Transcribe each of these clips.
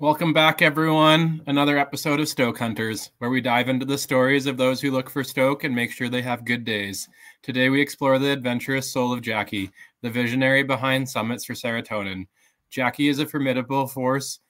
Welcome back, everyone. Another episode of Stoke Hunters, where we dive into the stories of those who look for Stoke and make sure they have good days. Today, we explore the adventurous soul of Jackie, the visionary behind Summits for Serotonin. Jackie is a formidable force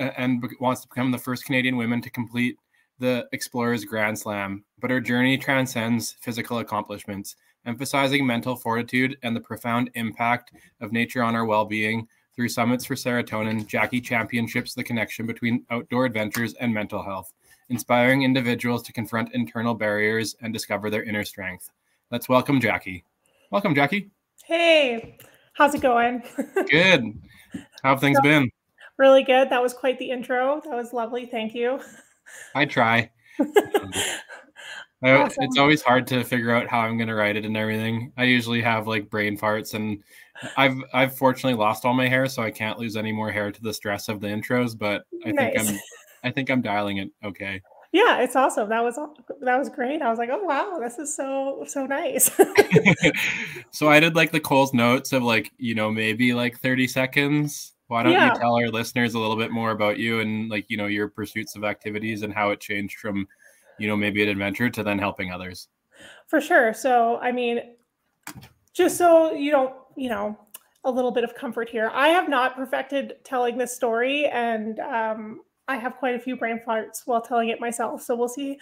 and wants to become the first Canadian woman to complete the Explorers Grand Slam, but her journey transcends physical accomplishments, emphasizing mental fortitude and the profound impact of nature on our well being through Summits for Serotonin, Jackie championships the connection between outdoor adventures and mental health, inspiring individuals to confront internal barriers and discover their inner strength. Let's welcome Jackie. Welcome, Jackie. Hey, how's it going? good. How have things so, been? Really good. That was quite the intro. That was lovely. Thank you. I try. I, awesome. It's always hard to figure out how I'm going to write it and everything. I usually have like brain farts, and I've I've fortunately lost all my hair, so I can't lose any more hair to the stress of the intros. But I nice. think I'm I think I'm dialing it okay. Yeah, it's awesome. That was that was great. I was like, oh wow, this is so so nice. so I did like the Cole's notes of like you know maybe like 30 seconds. Why don't yeah. you tell our listeners a little bit more about you and like you know your pursuits of activities and how it changed from you know, maybe an adventure to then helping others. For sure. So, I mean, just so you don't, you know, a little bit of comfort here. I have not perfected telling this story, and um, I have quite a few brain farts while telling it myself. So we'll see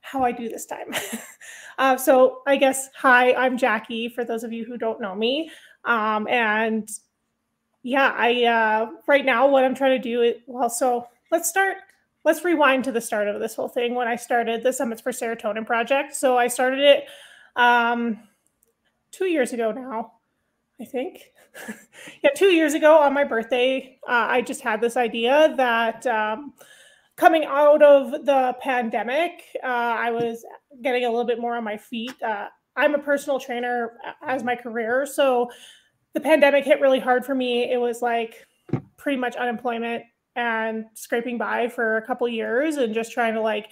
how I do this time. uh, so I guess hi, I'm Jackie. For those of you who don't know me, um, and yeah, I uh, right now what I'm trying to do is well. So let's start let's rewind to the start of this whole thing when I started the Summits for Serotonin project. So I started it um, two years ago now, I think. yeah, two years ago on my birthday, uh, I just had this idea that um, coming out of the pandemic, uh, I was getting a little bit more on my feet. Uh, I'm a personal trainer as my career. So the pandemic hit really hard for me. It was like pretty much unemployment and scraping by for a couple years and just trying to like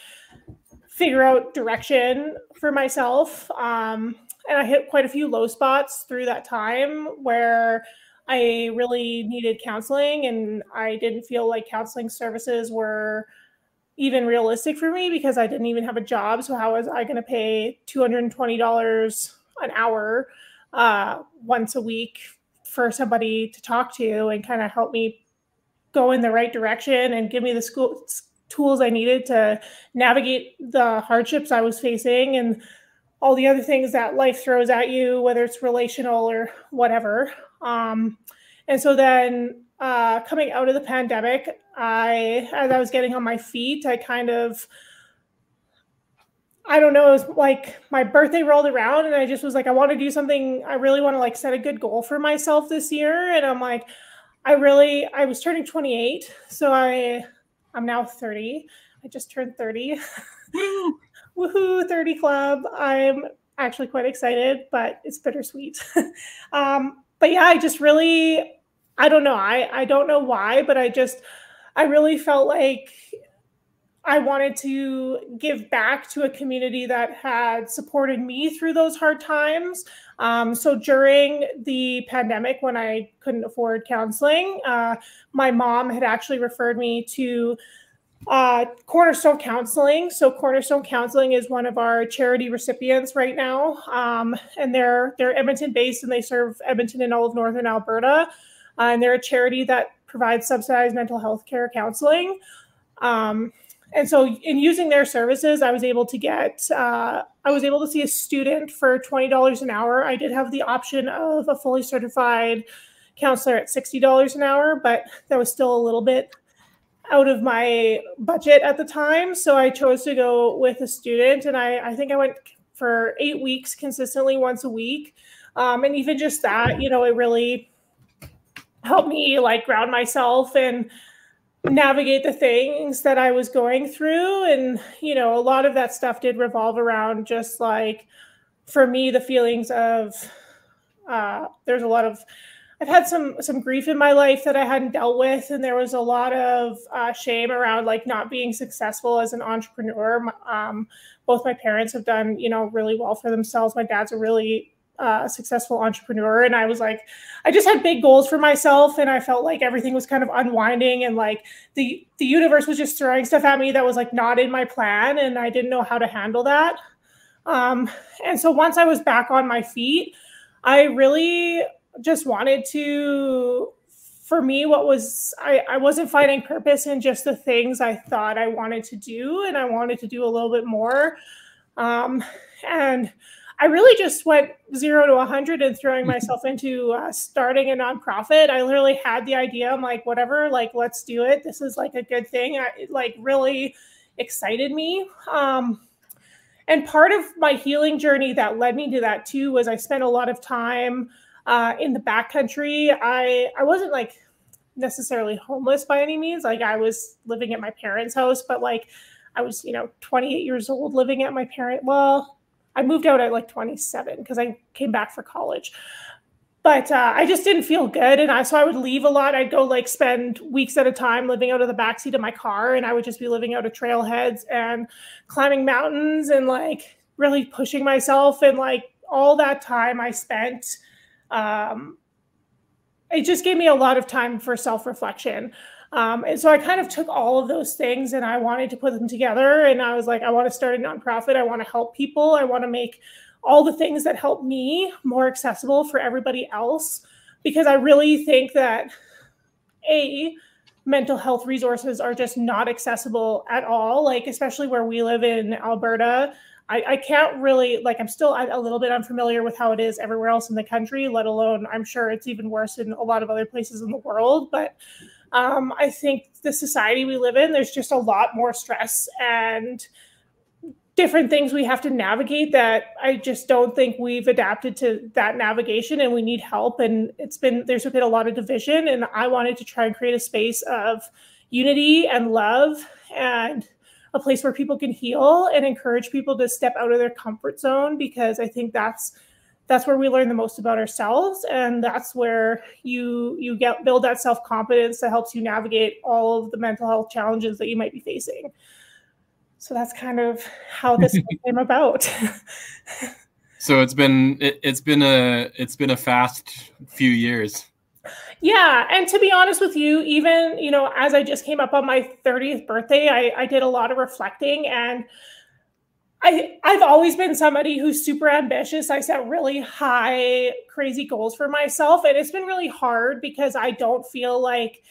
figure out direction for myself. Um, and I hit quite a few low spots through that time where I really needed counseling and I didn't feel like counseling services were even realistic for me because I didn't even have a job. So how was I going to pay $220 an hour uh, once a week for somebody to talk to and kind of help me go in the right direction and give me the school tools I needed to navigate the hardships I was facing and all the other things that life throws at you, whether it's relational or whatever. Um, and so then uh, coming out of the pandemic, I, as I was getting on my feet, I kind of, I don't know, it was like my birthday rolled around and I just was like, I want to do something. I really want to like set a good goal for myself this year. And I'm like, I really I was turning 28, so I I'm now 30. I just turned 30. Woohoo, 30 club. I'm actually quite excited, but it's bittersweet. um, but yeah, I just really I don't know. I I don't know why, but I just I really felt like I wanted to give back to a community that had supported me through those hard times. Um, so during the pandemic, when I couldn't afford counseling, uh, my mom had actually referred me to uh, Cornerstone Counseling. So Cornerstone Counseling is one of our charity recipients right now, um, and they're they're Edmonton based and they serve Edmonton and all of northern Alberta. Uh, and they're a charity that provides subsidized mental health care counseling. Um, and so in using their services i was able to get uh, i was able to see a student for $20 an hour i did have the option of a fully certified counselor at $60 an hour but that was still a little bit out of my budget at the time so i chose to go with a student and i, I think i went for eight weeks consistently once a week um, and even just that you know it really helped me like ground myself and navigate the things that I was going through. And, you know, a lot of that stuff did revolve around just like, for me, the feelings of, uh, there's a lot of, I've had some some grief in my life that I hadn't dealt with, and there was a lot of uh, shame around like not being successful as an entrepreneur. Um, both my parents have done, you know, really well for themselves. My dad's a really uh, successful entrepreneur and i was like i just had big goals for myself and i felt like everything was kind of unwinding and like the the universe was just throwing stuff at me that was like not in my plan and i didn't know how to handle that um, and so once i was back on my feet i really just wanted to for me what was I, I wasn't finding purpose in just the things i thought i wanted to do and i wanted to do a little bit more um, and I really just went zero to 100 and throwing myself into uh, starting a nonprofit. I literally had the idea. I'm like, whatever, like, let's do it. This is like a good thing. I, it like really excited me. Um, and part of my healing journey that led me to that too was I spent a lot of time uh, in the backcountry. I I wasn't like necessarily homeless by any means. Like I was living at my parents' house, but like I was, you know, 28 years old living at my parent. Well, I moved out at like 27 because I came back for college. But uh, I just didn't feel good, and I so I would leave a lot. I'd go like spend weeks at a time living out of the backseat of my car, and I would just be living out of trailheads and climbing mountains and like really pushing myself. And like all that time I spent, um, it just gave me a lot of time for self reflection. Um, and so I kind of took all of those things and I wanted to put them together. And I was like, I want to start a nonprofit. I want to help people. I want to make all the things that help me more accessible for everybody else. Because I really think that, A, mental health resources are just not accessible at all, like, especially where we live in Alberta. I, I, can't really like i'm still a little bit unfamiliar with how it is everywhere else in the country let alone i'm sure it's even worse in a lot of other places in the world but um, I think the society we live in, there's just a lot more stress and different things we have to navigate that I just don't think we've adapted to that navigation and we need help. And it's been, there's been a lot of division. And I wanted to try and create a space of unity and love and a place where people can heal and encourage people to step out of their comfort zone because I think that's that's where we learn the most about ourselves. And that's where you you get build that self-confidence that helps you navigate all of the mental health challenges that you might be facing. So that's kind of how this came about. So it's been it, has been a it's been a fast few years yeah and to be honest with you even you know as i just came up on my 30th birthday i, I did a lot of reflecting and I, I've always been somebody who's super ambitious. I set really high, crazy goals for myself. And it's been really hard because I don't feel like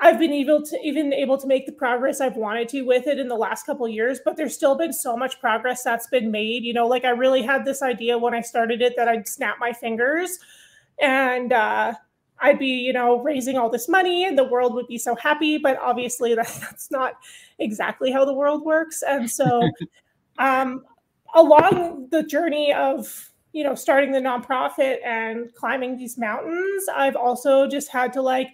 I've been able to even able to make the progress I've wanted to with it in the last couple years, but there's still been so much progress that's been made. You know, like I really had this idea when I started it that I'd snap my fingers and uh, I'd be, you know, raising all this money and the world would be so happy. But obviously, that's not exactly how the world works. And so um, along the journey of you know starting the nonprofit and climbing these mountains i've also just had to like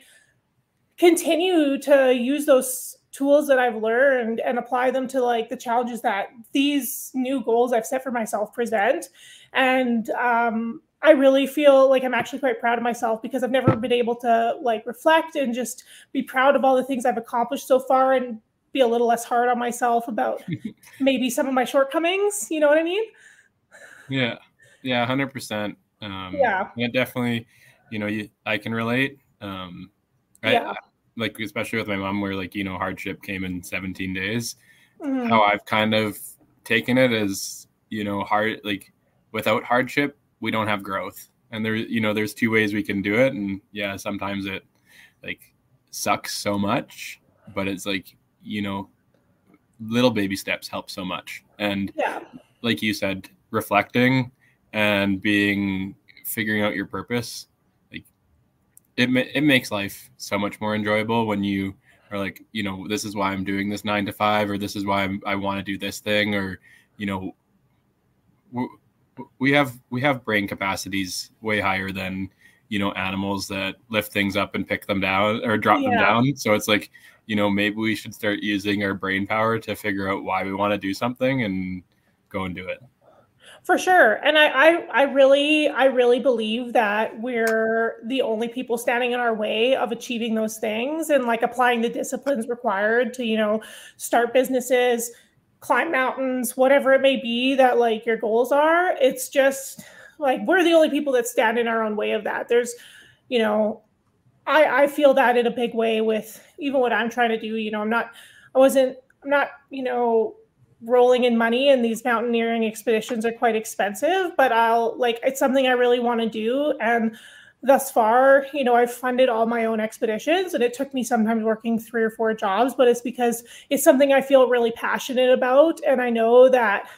continue to use those tools that i've learned and apply them to like the challenges that these new goals i've set for myself present and um, i really feel like i'm actually quite proud of myself because i've never been able to like reflect and just be proud of all the things i've accomplished so far and be a little less hard on myself about maybe some of my shortcomings. You know what I mean? Yeah. Yeah. hundred percent. Um, yeah. Yeah. Definitely. You know, you, I can relate. Um, I, yeah. I, like, especially with my mom where like, you know, hardship came in 17 days, mm-hmm. how I've kind of taken it as, you know, hard, like without hardship, we don't have growth. And there, you know, there's two ways we can do it. And yeah, sometimes it like sucks so much, but it's like you know, little baby steps help so much. And yeah. like you said, reflecting and being figuring out your purpose, like it it makes life so much more enjoyable when you are like, you know, this is why I'm doing this nine to five, or this is why I'm, I want to do this thing, or you know, we have we have brain capacities way higher than you know animals that lift things up and pick them down or drop yeah. them down. So it's like you know, maybe we should start using our brain power to figure out why we want to do something and go and do it. For sure. And I, I, I really, I really believe that we're the only people standing in our way of achieving those things and like applying the disciplines required to, you know, start businesses, climb mountains, whatever it may be that like your goals are. It's just like we're the only people that stand in our own way of that there's you know i i feel that in a big way with even what i'm trying to do you know i'm not i wasn't i'm not you know rolling in money and these mountaineering expeditions are quite expensive but i'll like it's something i really want to do and thus far you know i've funded all my own expeditions and it took me sometimes working three or four jobs but it's because it's something i feel really passionate about. And i know that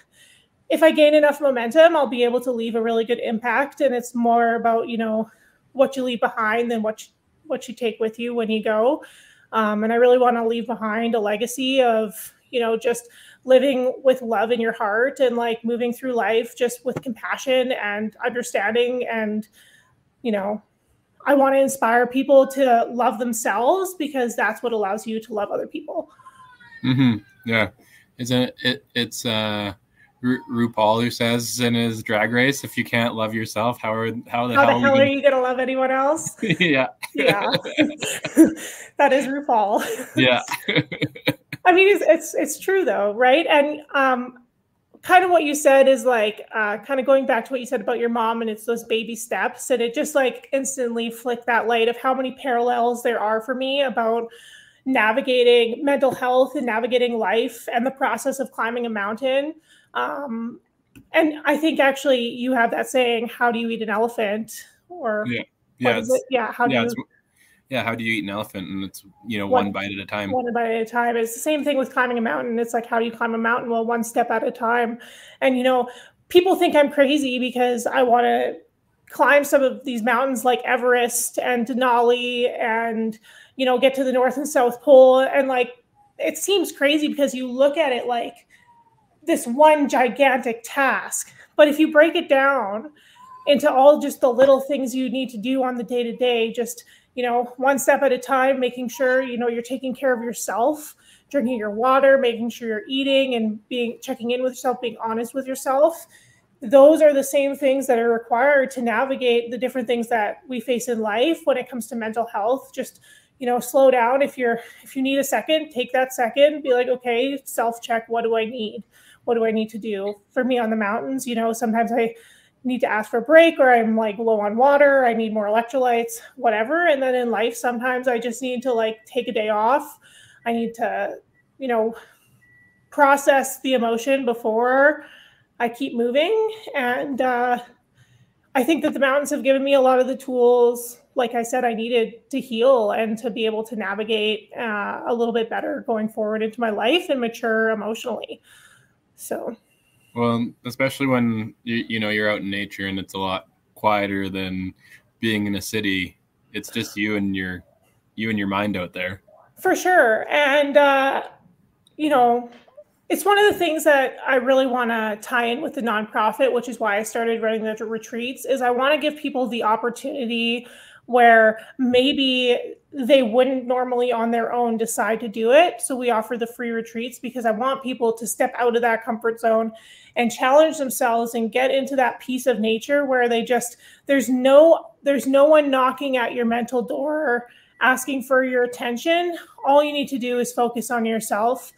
if i gain enough momentum i'll be able to leave a really good impact. And it's more about you know what you leave behind than what you, what you take with you when you go. Um, and i really want to leave behind a legacy of you know just living with love in your heart and like moving through life just with compassion and understanding and you know i want to inspire people to love themselves because that's what allows you to love other people mm-hmm. yeah isn't it it's uh Ru- RuPaul who says in his drag race, "If you can't love yourself, how are how the how hell, the hell are you gonna love anyone else?" yeah, yeah, that is RuPaul. yeah, I mean, it's, it's it's true though, right? And um, kind of what you said is like uh, kind of going back to what you said about your mom, and it's those baby steps, and it just like instantly flicked that light of how many parallels there are for me about navigating mental health and navigating life and the process of climbing a mountain. Um, and I think actually you have that saying, "How do you eat an elephant?" Or yeah, yeah, yeah. How do yeah, you? Yeah, how do you eat an elephant? And it's you know one, one, bite at a time. One bite at a time. It's the same thing with climbing a mountain. It's like how do you climb a mountain? Well, one step at a time. And you know, people think I'm crazy because I want to climb some of these mountains like Everest and Denali and you know get to the North and South Pole. And like it seems crazy because you look at it like this one gigantic task. But if you break it down into all just the little things you need to do on the day to day, just you know, one step at a time, making sure, you know, you're taking care of yourself, drinking your water, making sure you're eating and being checking in with yourself, being honest with yourself. Those are the same things that are required to navigate the different things that we face in life when it comes to mental health. Just, you know, slow down. If you're if you need a second, take that second, be like, okay, self-check, what do I need? What do I need to do? For me on the mountains, you know, sometimes I need to ask for a break or I'm like low on water, I need more electrolytes, whatever. And then in life, sometimes I just need to like take a day off. I need to, you know, process the emotion before I keep moving. And uh, I think that the mountains have given me a lot of the tools, like I said, I needed to heal and to be able to navigate uh, a little bit better going forward into my life and mature emotionally. So well, especially when you you know you're out in nature and it's a lot quieter than being in a city. It's just you and your you and your mind out there. For sure, and uh, you know, it's one of the things that I really want to tie in with the nonprofit, which is why I started running the retreats. Is I want to give people the opportunity where maybe they wouldn't normally on their own decide to do it. So we offer the free retreats because I want people to step out of that comfort zone and challenge themselves and get into that piece of nature where they just there's no there's no one knocking at your mental door asking for your attention. All you need to do is focus on yourself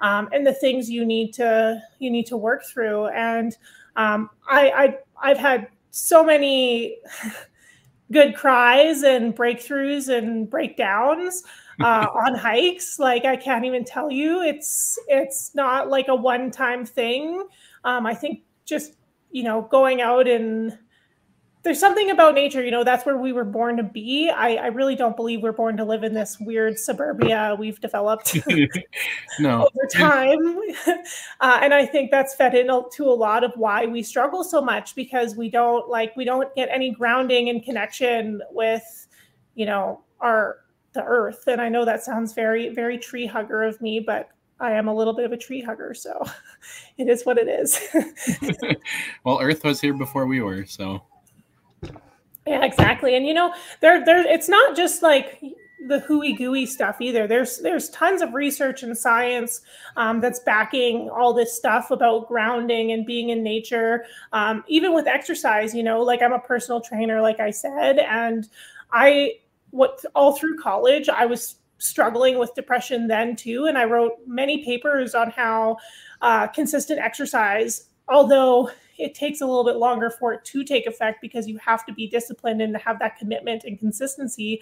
um, and the things you need to you need to work through. And um, I, I I've had so many good cries and breakthroughs and breakdowns uh, on hikes. Like I can't even tell you. It's it's not like a one time thing. Um, I think just you know going out and there's something about nature, you know, that's where we were born to be. I, I really don't believe we're born to live in this weird suburbia we've developed no. over time. Uh, and I think that's fed into a lot of why we struggle so much because we don't like, we don't get any grounding and connection with, you know, our, the earth. And I know that sounds very, very tree hugger of me, but I am a little bit of a tree hugger. So it is what it is. well, earth was here before we were. So yeah, exactly. And you know, there there it's not just like the hooey gooey stuff either. There's there's tons of research and science um, that's backing all this stuff about grounding and being in nature. Um, even with exercise, you know, like I'm a personal trainer, like I said, and I what all through college I was struggling with depression then too, and I wrote many papers on how uh, consistent exercise although it takes a little bit longer for it to take effect because you have to be disciplined and have that commitment and consistency.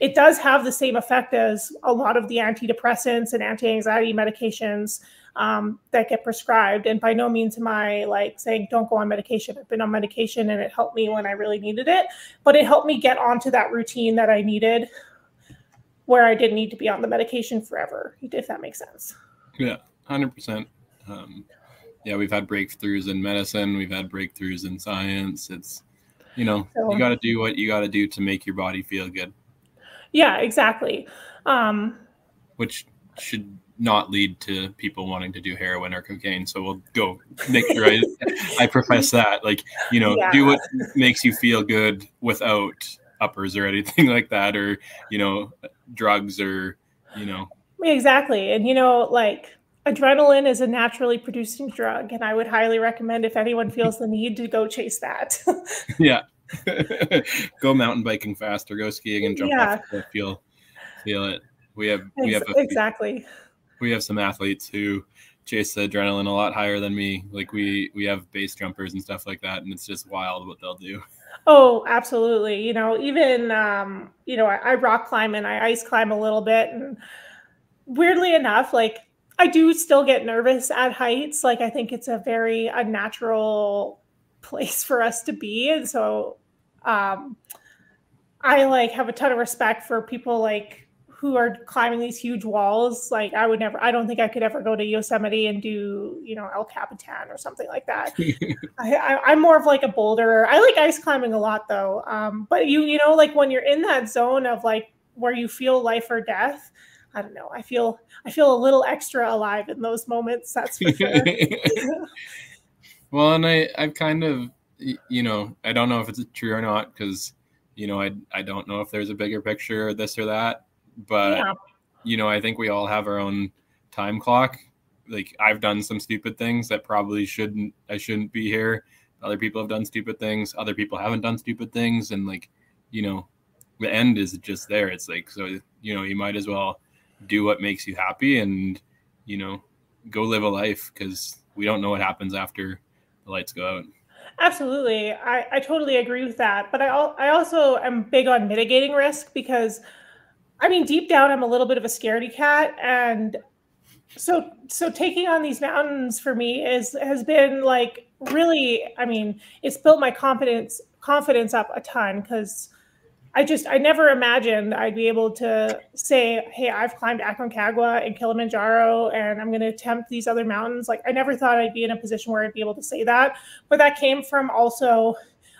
It does have the same effect as a lot of the antidepressants and anti-anxiety medications um, that get prescribed. And by no means am i like saying don't go on medication. I've been on medication and it helped me when i really needed it but it helped me get onto that routine that i needed where i didn't need to be on the medication forever if that makes sense. Yeah 100% um, yeah we've had breakthroughs in medicine we've had breakthroughs in science it's you know so, you got to do what you got to do to make your body feel good yeah exactly um, which should not lead to people wanting to do heroin or cocaine. So we'll go make sure I, I profess that. Like, you know, yeah. do what makes you feel good without uppers or anything like that, or, you know, drugs or, you know. Exactly. And, you know, like adrenaline is a naturally producing drug. And I would highly recommend if anyone feels the need to go chase that. yeah. go mountain biking faster, go skiing and jump yeah. off feel feel it. We have we have a, exactly we have some athletes who chase the adrenaline a lot higher than me. Like we we have base jumpers and stuff like that, and it's just wild what they'll do. Oh, absolutely. You know, even um, you know, I, I rock climb and I ice climb a little bit, and weirdly enough, like I do still get nervous at heights. Like I think it's a very unnatural place for us to be, and so um, I like have a ton of respect for people like who are climbing these huge walls. Like I would never, I don't think I could ever go to Yosemite and do, you know, El Capitan or something like that. I, am more of like a boulderer. I like ice climbing a lot though. Um, but you, you know, like when you're in that zone of like where you feel life or death, I don't know. I feel, I feel a little extra alive in those moments. That's for sure. well, and I, I've kind of, you know, I don't know if it's true or not because you know, I I don't know if there's a bigger picture or this or that but yeah. you know, I think we all have our own time clock. Like I've done some stupid things that probably shouldn't I shouldn't be here. Other people have done stupid things. Other people haven't done stupid things, and like you know, the end is just there. It's like so you know you might as well do what makes you happy and you know go live a life because we don't know what happens after the lights go out. Absolutely. I, I totally agree with that. But I, I also am big on mitigating risk because I mean, deep down, I'm a little bit of a scaredy cat, and so so taking on these mountains for me is has been like really. I mean, it's built my confidence confidence up a ton because I just I never imagined I'd be able to say, "Hey, I've climbed Aconcagua and Kilimanjaro, and I'm going to attempt these other mountains." Like I never thought I'd be in a position where I'd be able to say that, but that came from also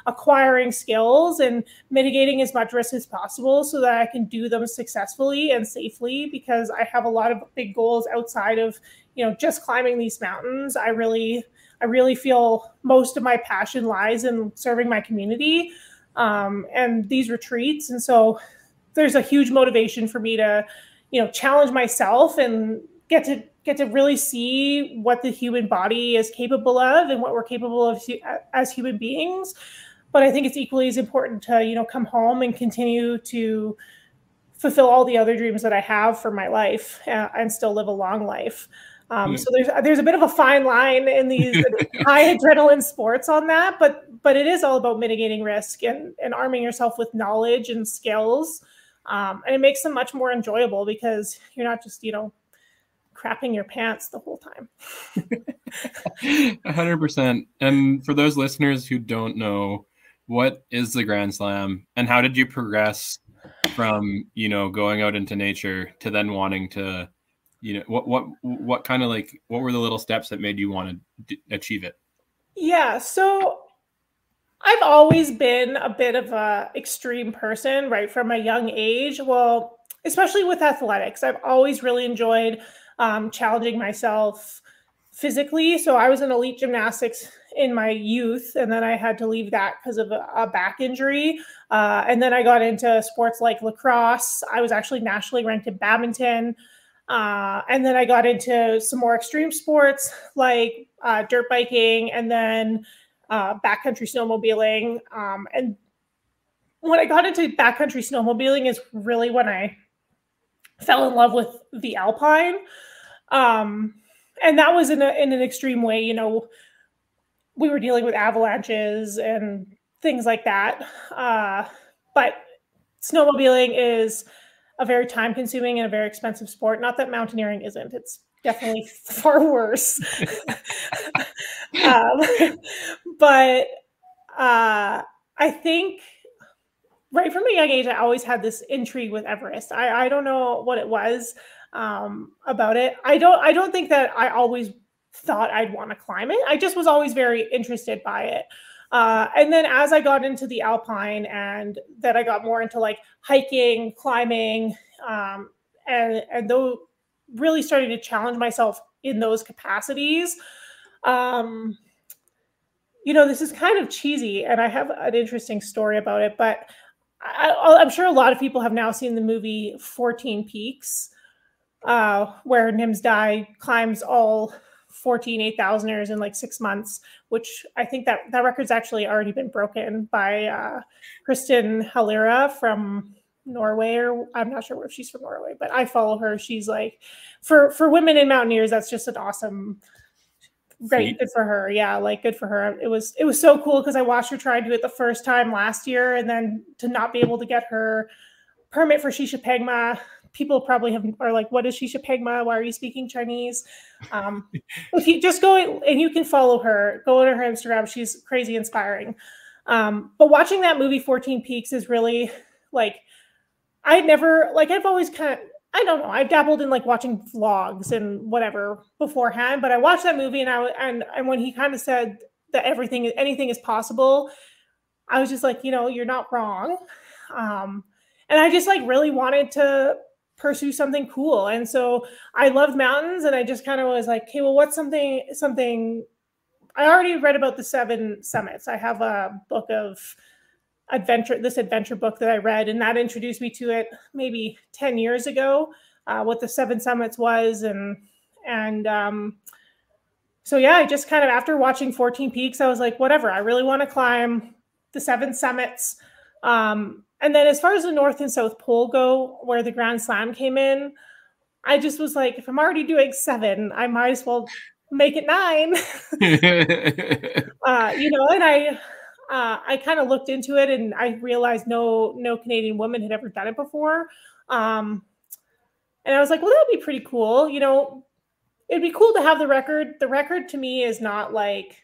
acquiring skills and mitigating as much risk as possible so that I can do them successfully and safely because I have a lot of big goals outside of, you know, just climbing these mountains. I really I really feel most of my passion lies in serving my community um, and these retreats. And so there's a huge motivation for me to, you know, challenge myself and get to get to really see what the human body is capable of and what we're capable of as human beings but I think it's equally as important to you know come home and continue to fulfill all the other dreams that I have for my life uh, and still live a long life. Um. So there's there's a bit of a fine line in these high adrenaline sports on that, but but it is all about mitigating risk and and arming yourself with knowledge and skills, um, and it makes them much more enjoyable because you're not just you know crapping your pants the whole time. 100%. And for those listeners who don't know, what is the Grand Slam, and how did you progress from you know going out into nature to then wanting to, you know, what what what kind of like what were the little steps that made you want to achieve it? Yeah, so I've always been a bit of a extreme person, right from a young age. Well, especially with athletics, I've always really enjoyed um, challenging myself physically. So I was in elite gymnastics in my youth, and then I had to leave that because of a, a, back injury. Uh, and then I got into sports like lacrosse. I was actually nationally ranked in badminton. Uh, and then I got into some more extreme sports like uh, dirt biking and then uh, backcountry snowmobiling. Um, and when I got into backcountry snowmobiling is really when I fell in love with the alpine. Um, and that was in, a, in an extreme way, you know, we were dealing with avalanches and things like that. Uh, but snowmobiling is a very time consuming and a very expensive sport. Not that mountaineering isn't, it's definitely far worse. um, but uh, I think right from a young age, I always had this intrigue with Everest. I, I don't know what it was um, about it. I don't I don't think that I always thought I'd want to climb it. I just was always very interested by it. Uh, and then as I got into the alpine and that I got more into like hiking, climbing, um, and and though really starting to challenge myself in those capacities. Um, you know, this is kind of cheesy, and I have an interesting story about it, but I, am sure a lot of people have now seen the movie 14 Peaks, uh, where Nimsdai climbs all 14 8,000ers in like six months, which I think that that record's actually already been broken by uh, Kristin Harila from Norway, or I'm not sure if she's from Norway, but I follow her. She's like, for for women in mountaineers, that's just an awesome great good for her. Yeah like good for her. It was it was so cool because i watched her try to do it the first time last year and then to not be able to get her permit for Shishapangma people probably have are like what is Shishapangma? Why are you speaking chinese? Um if you just go and you can follow her go on her instagram she's crazy inspiring. Um but watching that movie 14 peaks is really like i never like i've always kind of I don't know. I've dabbled in like watching vlogs and whatever beforehand, but I watched that movie and I and and when he kind of said that everything anything is possible, I was just like, you know, you're not wrong. Um, and I just like really wanted to pursue something cool. And so I loved mountains and I just kind of was like, okay, well, what's something something I already read about the seven summits. I have a book of adventure this adventure book that I read, and that introduced me to it maybe ten years ago. Uh, what the Seven Summits was, and and um, so yeah, I just kind of after watching Fourteen Peaks, I was like, whatever, I really want to climb the Seven Summits. Um, and then as far as the North and South Pole go, where the Grand Slam came in, I just was like, if I'm already doing seven, I might as well make it nine. uh, you know, and I uh, I kind of looked into it and I realized no no Canadian woman had ever done it before. Um, and I was like, well, that'd be pretty cool. You know, it'd be cool to have the record. The record to me is not like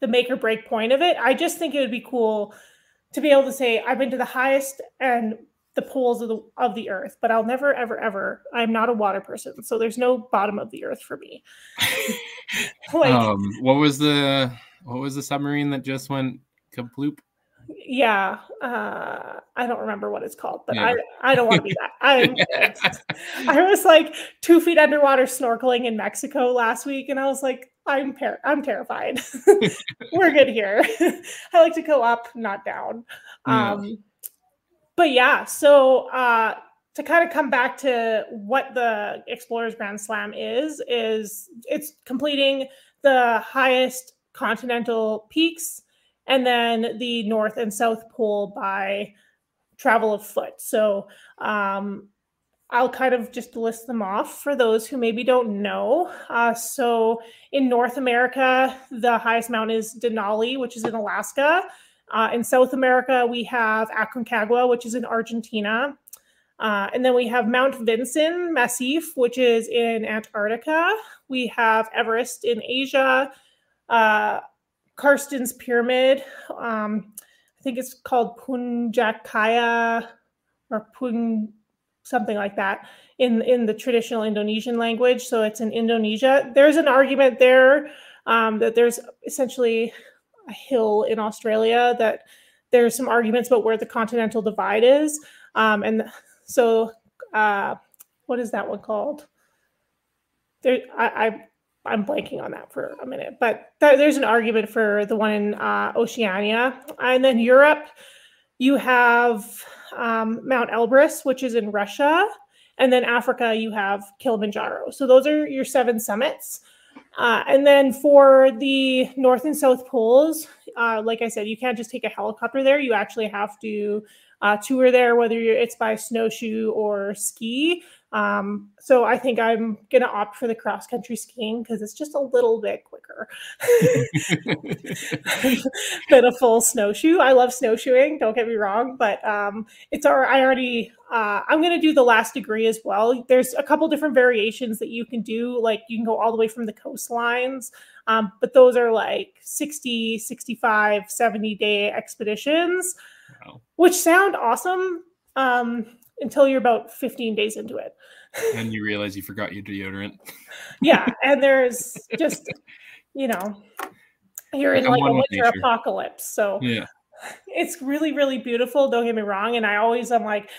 the make or break point of it. I just think it would be cool to be able to say I've been to the highest and the poles of the of the earth, but I'll never ever ever. I'm not a water person, so there's no bottom of the earth for me. like, um, what was the what was the submarine that just went kaploop? Yeah, uh, I don't remember what it's called, but yeah. I I don't want to be that. I I was like two feet underwater snorkeling in Mexico last week, and I was like, I'm par- I'm terrified. We're good here. I like to go up, not down. Um, but yeah, so uh, to kind of come back to what the Explorers Grand Slam is, is it's completing the highest continental peaks, and then the North and South Pole by travel of foot. So um, I'll kind of just list them off for those who maybe don't know. Uh, so in North America, the highest mountain is Denali, which is in Alaska. Uh, in South America, we have Aconcagua, which is in Argentina. Uh, and then we have Mount Vinson Massif, which is in Antarctica. We have Everest in Asia, uh, Carstensz Pyramid. Um, I think it's called Puncak Jaya or Pun something like that in in the traditional Indonesian language. So it's in Indonesia. There's an argument there um, that there's essentially a hill in Australia that there's some arguments about where the continental divide is. Um, and so, uh, what is that one called? There, I, I I'm blanking on that for a minute, but th- there's an argument for the one in uh, Oceania. And then Europe, you have um, Mount Elbrus, which is in Russia. And then Africa, you have Kilimanjaro. So those are your seven summits. Uh, and then for the North and South Poles, uh, like I said, you can't just take a helicopter there. You actually have to uh, tour there, whether it's by snowshoe or ski. Um, so I think I'm gonna opt for the cross country skiing because it's just a little bit quicker than a full snowshoe. I love snowshoeing, don't get me wrong, but um, it's our I already uh, I'm gonna do the last degree as well. There's a couple different variations that you can do, like you can go all the way from the coastlines, um, but those are like 60, 65, 70 day expeditions, wow. which sound awesome. Um, until you're about 15 days into it. and you realize you forgot your deodorant. yeah, and there's just you know you're in like a winter nature. apocalypse. So yeah, it's really really beautiful. Don't get me wrong, and I always I'm like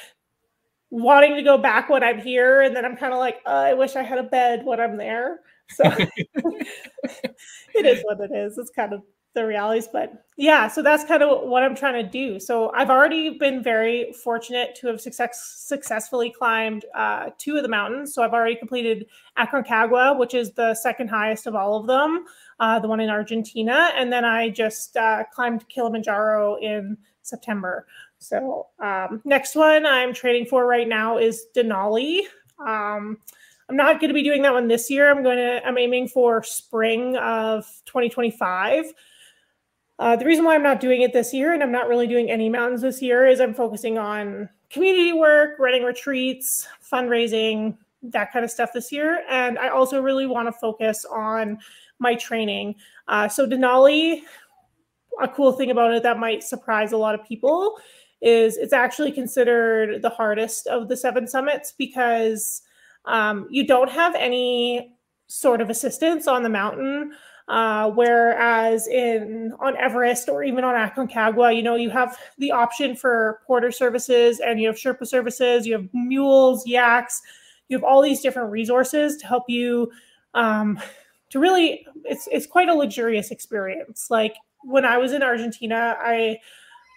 wanting to go back when I'm here, and then I'm kind of like oh, I wish I had a bed when I'm there. So it is what it is. It's kind of the realities but yeah so that's kind of what i'm trying to do. So i've already been very fortunate to have success, successfully climbed uh, two of the mountains. So i've already completed aconcagua which is the second highest of all of them uh, the one in argentina. And then i just uh, climbed kilimanjaro in september. So um, next one i'm training for right now is denali. Um, I'm not going to be doing that one this year. I'm going to, I'm aiming for spring of 2025. Uh, the reason why I'm not doing it this year and I'm not really doing any mountains this year is I'm focusing on community work, running retreats, fundraising, that kind of stuff this year. And I also really want to focus on my training. Uh, so, Denali, a cool thing about it that might surprise a lot of people is it's actually considered the hardest of the seven summits because um, you don't have any sort of assistance on the mountain. Uh, whereas in on Everest or even on Aconcagua, you know, you have the option for porter services and you have Sherpa services, you have mules, yaks, you have all these different resources to help you um, to really it's it's quite a luxurious experience. Like when I was in Argentina, I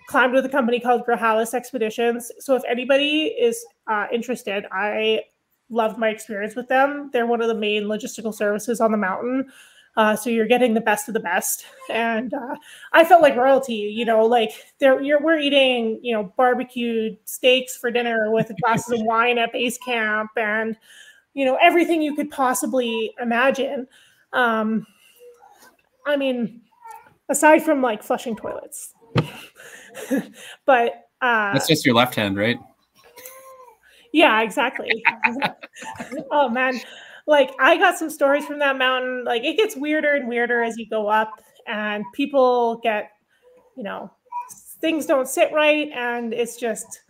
climbed with a company called Grajales Expeditions. So if anybody is uh, interested, I loved my experience with them. They're one of the main logistical services on the mountain. Uh, so you're getting the best of the best, and uh, I felt like royalty. You know, like there we're eating you know barbecued steaks for dinner with glasses of wine at base camp, and you know everything you could possibly imagine. Um, I mean, aside from like flushing toilets, but uh, that's just your left hand, right? Yeah, exactly. oh man like I got some stories from that mountain. Like it gets weirder and weirder as you go up, and people get, you know, things don't sit right, and it's just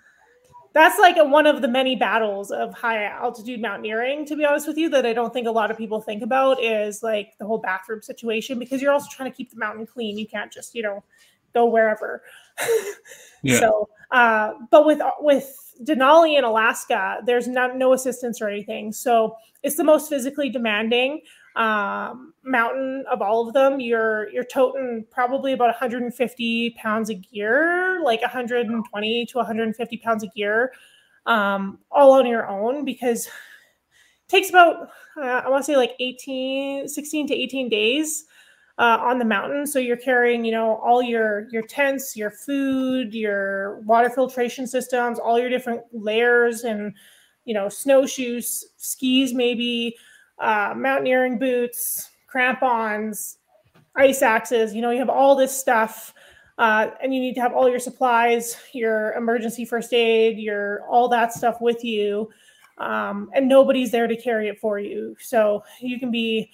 that's like a, one of the many battles of high altitude mountaineering. To be honest with you, that I don't think a lot of people think about is like the whole bathroom situation because you're also trying to keep the mountain clean. You can't just you know go wherever. Yeah. So, uh, but with with Denali in Alaska, there's not no assistance or anything. So it's the most physically demanding um, mountain of all of them. You're you're toting probably about 150 pounds of gear, like 120 to 150 pounds of gear, um, all on your own because it takes about uh, I want to say like 18, 16 to 18 days uh, on the mountain. So you're carrying, you know, all your your tents, your food, your water filtration systems, all your different layers, and you know, snowshoes, skis, maybe uh, mountaineering boots, crampons, ice axes. You know, you have all this stuff. Uh, and you need to have all your supplies, your emergency first aid, your all that stuff with you, um, and nobody's there to carry it for you. So you can be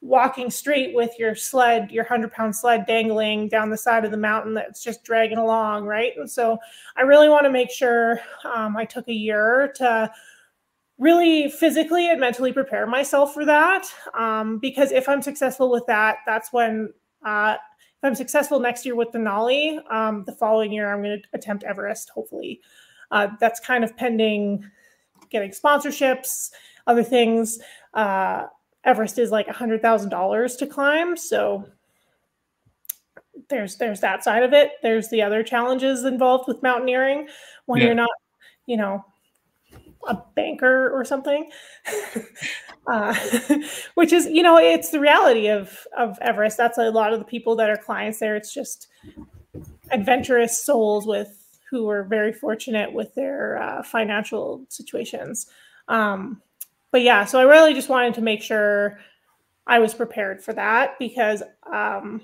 walking straight with your sled, your 100 pound sled dangling down the side of the mountain that's just dragging along, right? And so I really want to make sure um, I took a year to really physically and mentally prepare myself for that. Um, because if I'm successful with that, that's when, uh, if I'm successful next year with Denali, um, the following year I'm going to attempt Everest, hopefully. Uh, that's kind of pending getting sponsorships, other things. Uh, Everest is like a hundred thousand dollars to climb, so there's there's that side of it. There's the other challenges involved with mountaineering when yeah. you're not, you know, a banker or something, uh, which is you know it's the reality of of Everest. That's a lot of the people that are clients there. It's just adventurous souls with who were very fortunate with their uh, financial situations. Um, but yeah, so I really just wanted to make sure I was prepared for that because um,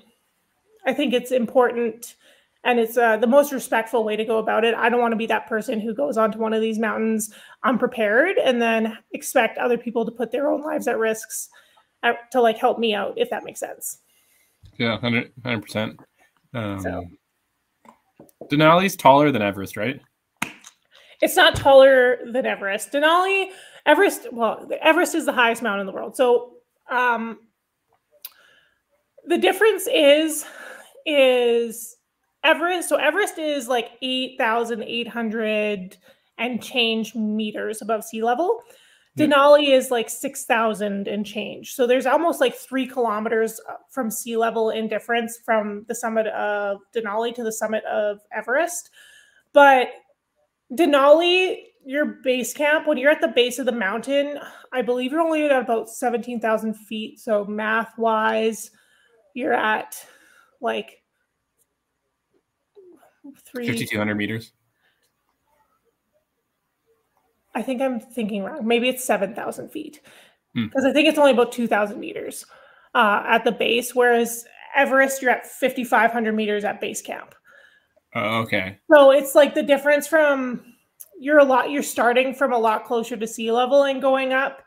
I think it's important and it's uh, the most respectful way to go about it. I don't want to be that person who goes onto one of these mountains unprepared and then expect other people to put their own lives at risks at, to like help me out, if that makes sense. Yeah, 100 percent. Um, so. Denali's taller than Everest, right? It's not taller than Everest. Denali, Everest, well, Everest is the highest mountain in the world. So um, the difference is, is Everest. So Everest is like 8,800 and change meters above sea level. Denali is like 6,000 and change. So there's almost like three kilometers uh, from sea level in difference from the summit of Denali to the summit of Everest. But Denali, your base camp, when you're at the base of the mountain, I believe you're only at about 17,000 feet. So math wise, you're at like 5,200 meters. I think I'm thinking wrong. Maybe it's 7,000 feet because hmm. I think it's only about 2,000 meters uh, at the base, whereas Everest, you're at 5,500 meters at base camp. Oh, okay. So it's like the difference from you're a lot, you're starting from a lot closer to sea level and going up,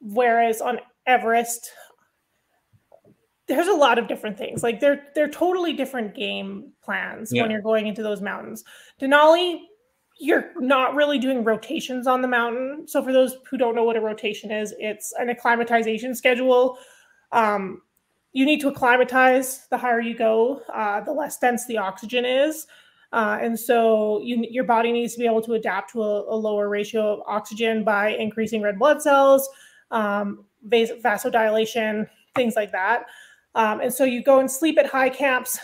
whereas on Everest, there's a lot of different things. Like they're they're totally different game plans yeah. when you're going into those mountains. Denali, you're not really doing rotations on the mountain. So for those who don't know what a rotation is, it's an acclimatization schedule. Um, you need to acclimatize the higher you go, uh, the less dense the oxygen is. Uh, and so you, your body needs to be able to adapt to a, a lower ratio of oxygen by increasing red blood cells, um, vas- vasodilation, things like that. Um, and so you go and sleep at high camps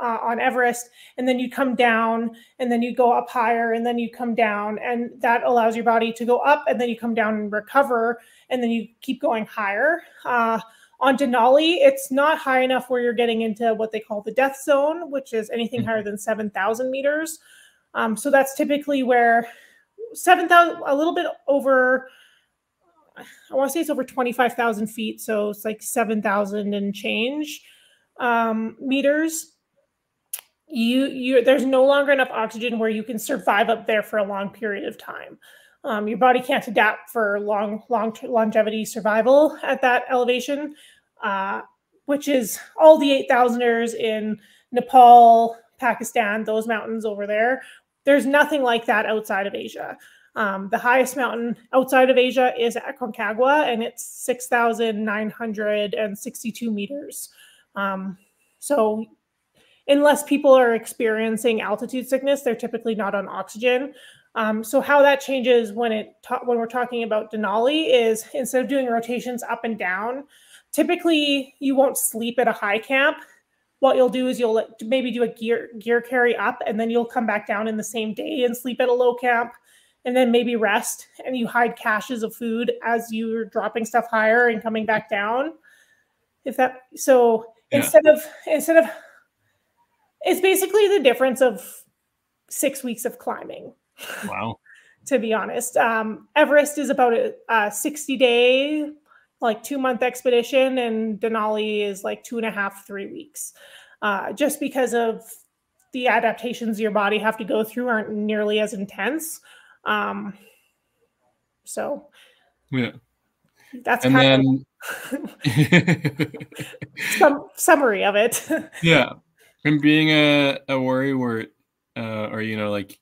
uh, on Everest, and then you come down, and then you go up higher, and then you come down, and that allows your body to go up, and then you come down and recover, and then you keep going higher. Uh, on Denali, it's not high enough where you're getting into what they call the death zone, which is anything higher than 7,000 meters. Um, so that's typically where 7,000, a little bit over, I want to say it's over 25,000 feet. So it's like 7,000 and change um, meters you you there's no longer enough oxygen where you can survive up there for a long period of time. Um, your body can't adapt for long long longevity survival at that elevation, uh, which is all the eight thousanders in Nepal, Pakistan, those mountains over there. There's nothing like that outside of Asia. Um, the highest mountain outside of Asia is at Aconcagua, and it's 6,962 meters. Um, so unless people are experiencing altitude sickness, they're typically not on oxygen. Um, so how that changes when it ta- when we're talking about Denali is instead of doing rotations up and down, typically you won't sleep at a high camp. What you'll do is you'll maybe do a gear gear carry up, and then you'll come back down in the same day and sleep at a low camp, and then maybe rest. And you hide caches of food as you're dropping stuff higher and coming back down. If that so yeah. instead of instead of it's basically the difference of six weeks of climbing. Wow. to be honest, um, Everest is about a, a 60 day, like two month expedition, and Denali is like two and a half, three weeks. Uh, just because of the adaptations your body have to go through aren't nearly as intense. Um, so, yeah, that's and then some summary of it. yeah, and being a, a worrywart uh, or you know like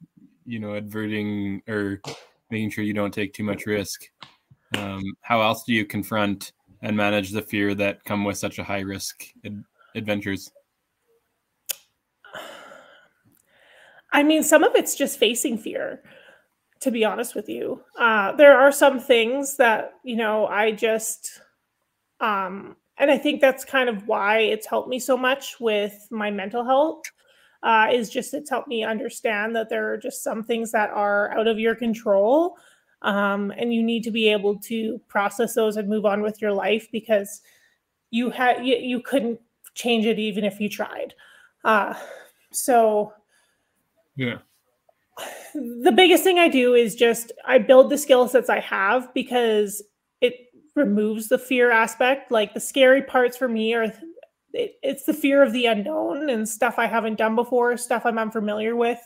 you know adverting or making sure you don't take too much risk. Um, how else do you confront and manage the fear that come with such a high risk ad- adventures? I mean some of it's just facing fear to be honest with you. Uh, there are some things that you know i just um and I think that's kind of why it's helped me so much with my mental health. Uh, is just it's helped me understand that there are just some things that are out of your control, um, and you need to be able to process those and move on with your life because you had you, you couldn't change it even if you tried. Uh, so, yeah, the biggest thing I do is just I build the skill sets I have because it removes the fear aspect. Like the scary parts for me are it, it's the fear of the unknown and stuff I haven't done before, stuff I'm unfamiliar with.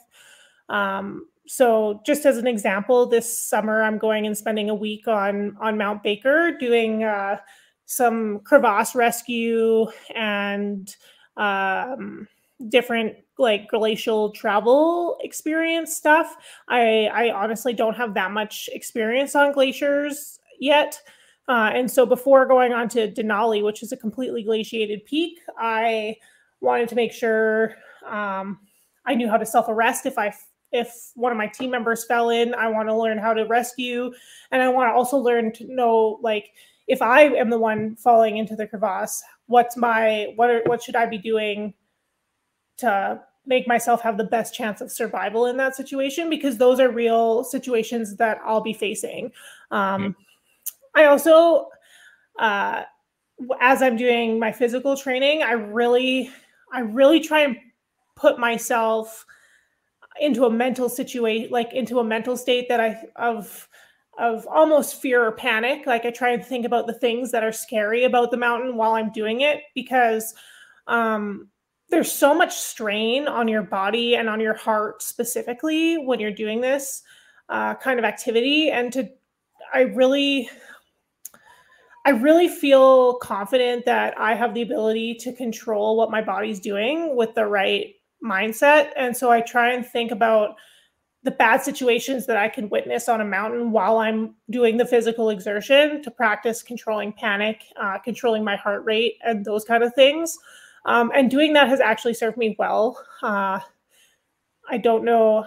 Um, so just as an example, this summer I'm going and spending a week on on Mount Baker doing uh, some crevasse rescue and um, different like glacial travel experience stuff. I I honestly don't have that much experience on glaciers yet. Uh, and so before going on to Denali, which is a completely glaciated peak, I wanted to make sure um, I knew how to self arrest if I if one of my team members fell in. I want to learn how to rescue, and I want to also learn to know like if I am the one falling into the crevasse, what's my what are, what should I be doing to make myself have the best chance of survival in that situation because those are real situations that I'll be facing. Um, mm-hmm I also, uh, as I'm doing my physical training, I really, I really try and put myself into a mental situation, like into a mental state that I of of almost fear or panic. Like I try and think about the things that are scary about the mountain while I'm doing it because um, there's so much strain on your body and on your heart specifically when you're doing this uh, kind of activity. And to, I really, I really feel confident that I have the ability to control what my body's doing with the right mindset. And so I try and think about the bad situations that I can witness on a mountain while I'm doing the physical exertion to practice controlling panic, uh, controlling my heart rate, and those kind of things. Um, and doing that has actually served me well. Uh, I don't know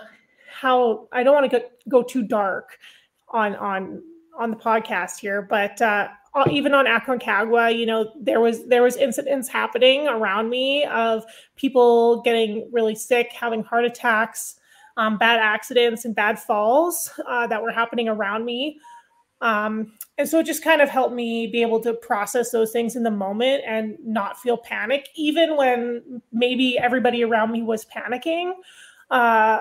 how I don't want to go, too dark on on on the podcast here, but uh, even on Aconcagua, you know, there was there was incidents happening around me of people getting really sick, having heart attacks, um, bad accidents, and bad falls uh, that were happening around me. Um, and so it just kind of helped me be able to process those things in the moment and not feel panic, even when maybe everybody around me was panicking. Uh,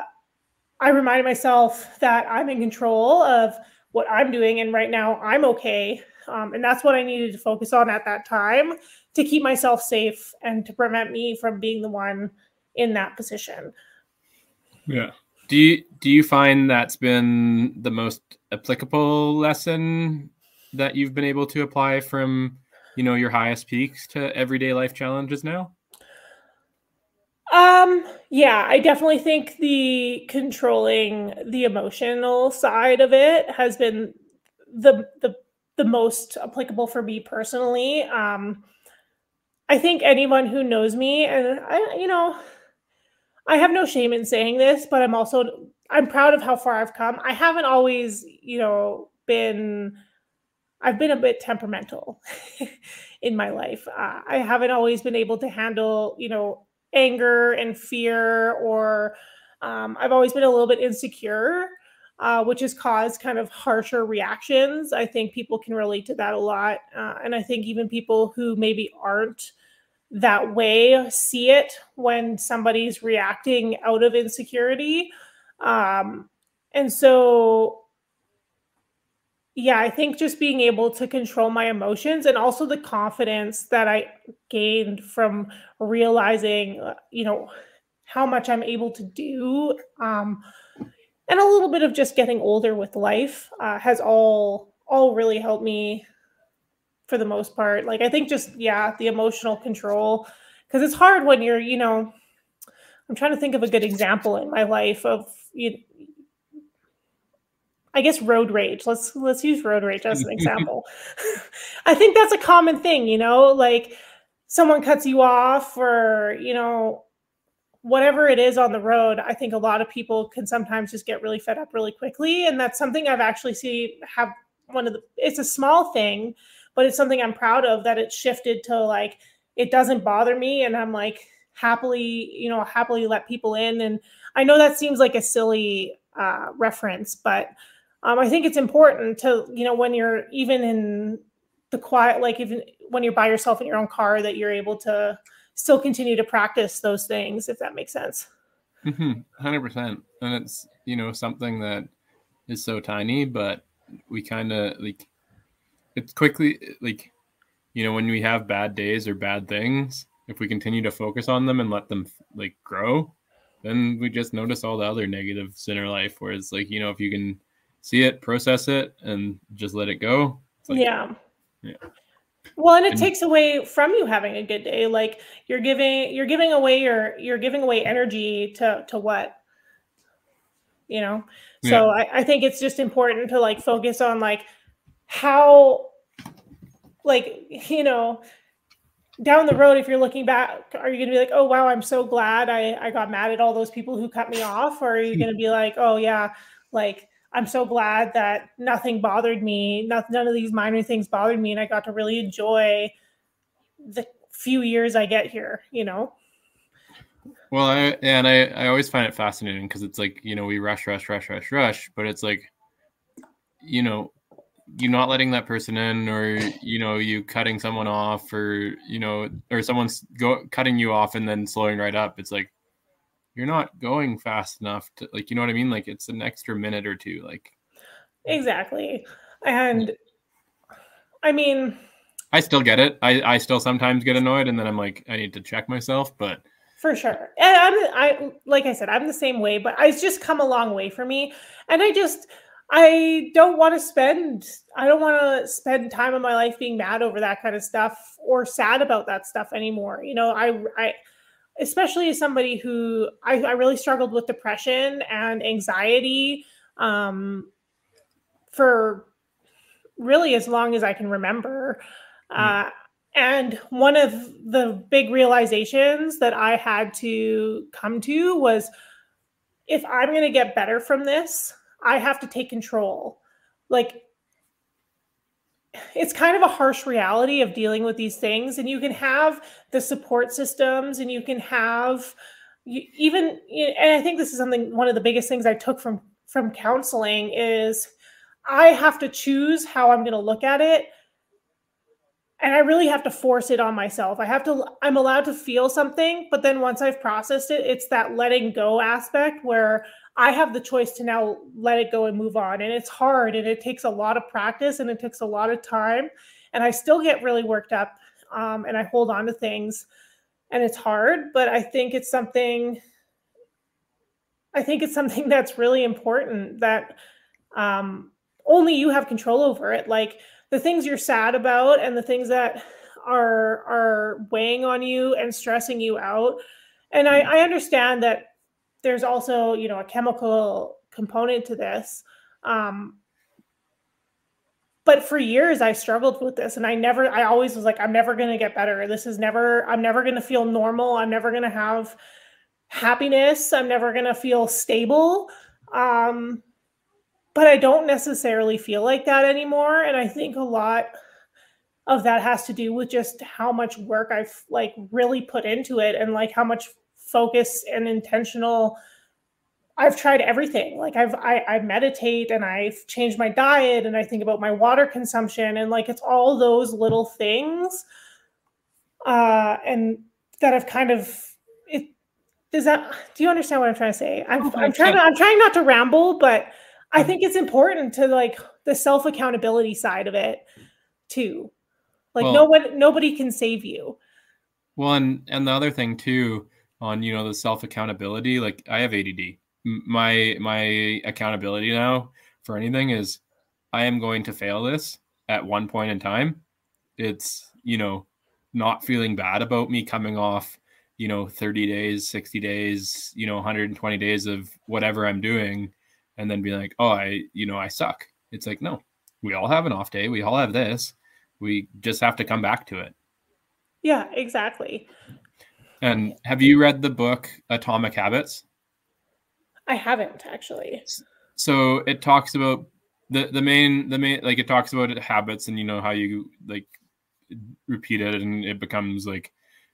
I reminded myself that I'm in control of what I'm doing, and right now I'm okay um, and that's what I needed to focus on at that time to keep myself safe and to prevent me from being the one in that position. Yeah. Do you do you find that's been the most applicable lesson that you've been able to apply from you know your highest peaks to everyday life challenges now? Um, yeah, I definitely think the controlling the emotional side of it has been the the the most applicable for me personally. Um, I think anyone who knows me, and I, you know, I have no shame in saying this, but I'm also I'm proud of how far I've come. I haven't always, you know, been I've been a bit temperamental in my life. Uh, I haven't always been able to handle, you know, anger and fear, or um, I've always been a little bit insecure uh, which has caused kind of harsher reactions. I think people can relate to that a lot. Uh, and I think even people who maybe aren't that way see it when somebody's reacting out of insecurity. Um, and so, yeah, I think just being able to control my emotions and also the confidence that I gained from realizing, uh, you know, how much I'm able to do. Um, and a little bit of just getting older with life uh, has all all really helped me for the most part. Like i think just yeah the emotional control because it's hard when you're you know i'm trying to think of a good example in my life of you i guess road rage. Let's let's use road rage as an example. I think that's a common thing you know like someone cuts you off or you know whatever it is on the road, I think a lot of people can sometimes just get really fed up really quickly. And that's something I've actually seen have one of the, it's a small thing, but it's something I'm proud of that it shifted to like, it doesn't bother me. And I'm like, happily, you know, happily let people in. And I know that seems like a silly uh, reference, but um, I think it's important to, you know, when you're even in the quiet, like even when you're by yourself in your own car, that you're able to, still continue to practice those things if that makes sense mm-hmm. Hundred percent, and it's you know something that is so tiny, but we kind of like it's quickly like you know when we have bad days or bad things, if we continue to focus on them and let them like grow, then we just notice all the other negatives in our life. Whereas like you know if you can see it, process it, and just let it go. Like, yeah. Yeah. Well, and it and, takes away from you having a good day. Like you're giving you're giving away your you're giving away energy to to what? You know? So yeah. I, I think it's just important to like focus on like how like, you know, down the road, if you're looking back, are you going to be like, oh, wow, I'm so glad I, I got mad at all those people who cut me off? Or are you going to be like, oh, yeah, like I'm so glad that nothing bothered me. Not, none of these minor things bothered me. And I got to really enjoy the few years I get here, you know? Well, I, and I, I always find it fascinating because it's like, you know, we rush, rush, rush, rush, rush, but it's like, you know, you're not letting that person in or you know you cutting someone off or you know or someone's go cutting you off and then slowing right up it's like you're not going fast enough to like you know what i mean? Like it's an extra minute or two like exactly. And i mean i still get it. I i still sometimes get annoyed and then i'm like i need to check myself but for sure. And i'm i like i said i'm the same way but it's just come a long way for me. And i just i don't want to spend i don't want to spend time of my life being mad over that kind of stuff or sad about that stuff anymore. You know i i especially as somebody who I, I really struggled with depression and anxiety um, for really as long as I can remember. Mm. Uh, and one of the big realizations that I had to come to was if I'm going to get better from this, I have to take control. Like, it's kind of a harsh reality of dealing with these things and you can have the support systems and you can have even and i think this is something one of the biggest things i took from from counseling is i have to choose how i'm going to look at it and i really have to force it on myself i have to i'm allowed to feel something but then once i've processed it it's that letting go aspect where I have the choice to now let it go and move on. And it's hard and it takes a lot of practice and it takes a lot of time. And I still get really worked up um, and I hold on to things and it's hard, but I think it's something. I think it's something that's really important that um, only you have control over it. Like the things you're sad about and the things that are are weighing on you and stressing you out. And I, I understand that there's also you know a chemical component to this um, but for years i struggled with this and i never i always was like i'm never going to get better. This is never i'm never going to feel normal. I'm never going to have happiness. I'm never going to feel stable. Um, but i don't necessarily feel like that anymore and i think a lot of that has to do with just how much work i've like really put into it and like how much focus and intentional I've tried everything. Like I've I, I meditate and I've changed my diet and I think about my water consumption and like it's all those little things uh and that I've kind of it does that do you understand what I'm trying to say? I'm, I'm trying to I'm trying not to ramble, but I think it's important to like the self accountability side of it too. Like well, no one nobody can save you. Well, and and the other thing too, on you know the self accountability like i have add my my accountability now for anything is i am going to fail this at one point in time it's you know not feeling bad about me coming off you know 30 days 60 days you know 120 days of whatever i'm doing and then be like oh i you know i suck it's like no we all have an off day we all have this we just have to come back to it yeah exactly and have you read the book Atomic Habits? I haven't actually. So it talks about the the main the main like it talks about habits and you know how you like repeat it and it becomes like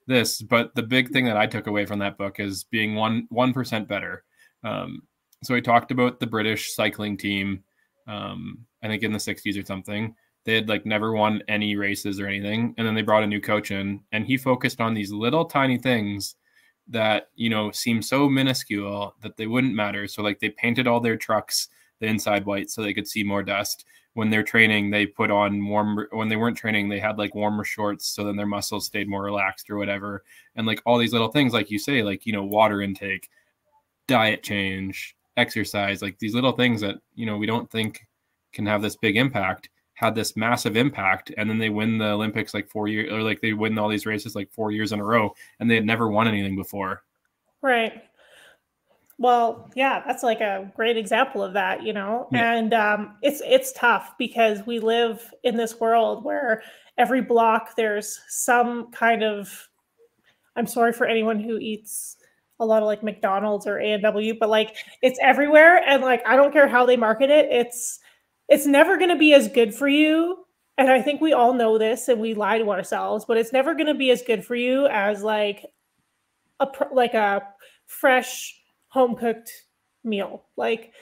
this. But the big thing that I took away from that book is being one one percent better. Um, so I talked about the British cycling team, um, I think in the '60s or something, they had like never won any races or anything. And then they brought a new coach in and he focused on these little tiny things that you know seem so minuscule that they wouldn't matter. So like they painted all their trucks the inside white so they could see more dust. When they're training, they put on warm. When they weren't training, they had like warmer shorts so then their muscles stayed more relaxed or whatever. And like all these little things, like you say, like you know water intake, diet change, exercise, like these little things that you know we don't think can have this big impact had this massive impact and then they win the olympics like four years or like they win all these races like four years in a row and they had never won anything before. Right. Well yeah that's like a great example of that you know? Yeah. and um, it's it's tough because we live in this world where every block there's some kind of i'm sorry for anyone who eats a lot of like mcdonald's or a&w but like it's everywhere and like i don't care how they market it it's it's never going to be as good for you and i think we all know this and we lie to ourselves but it's never going to be as good for you as like a like a fresh home cooked meal like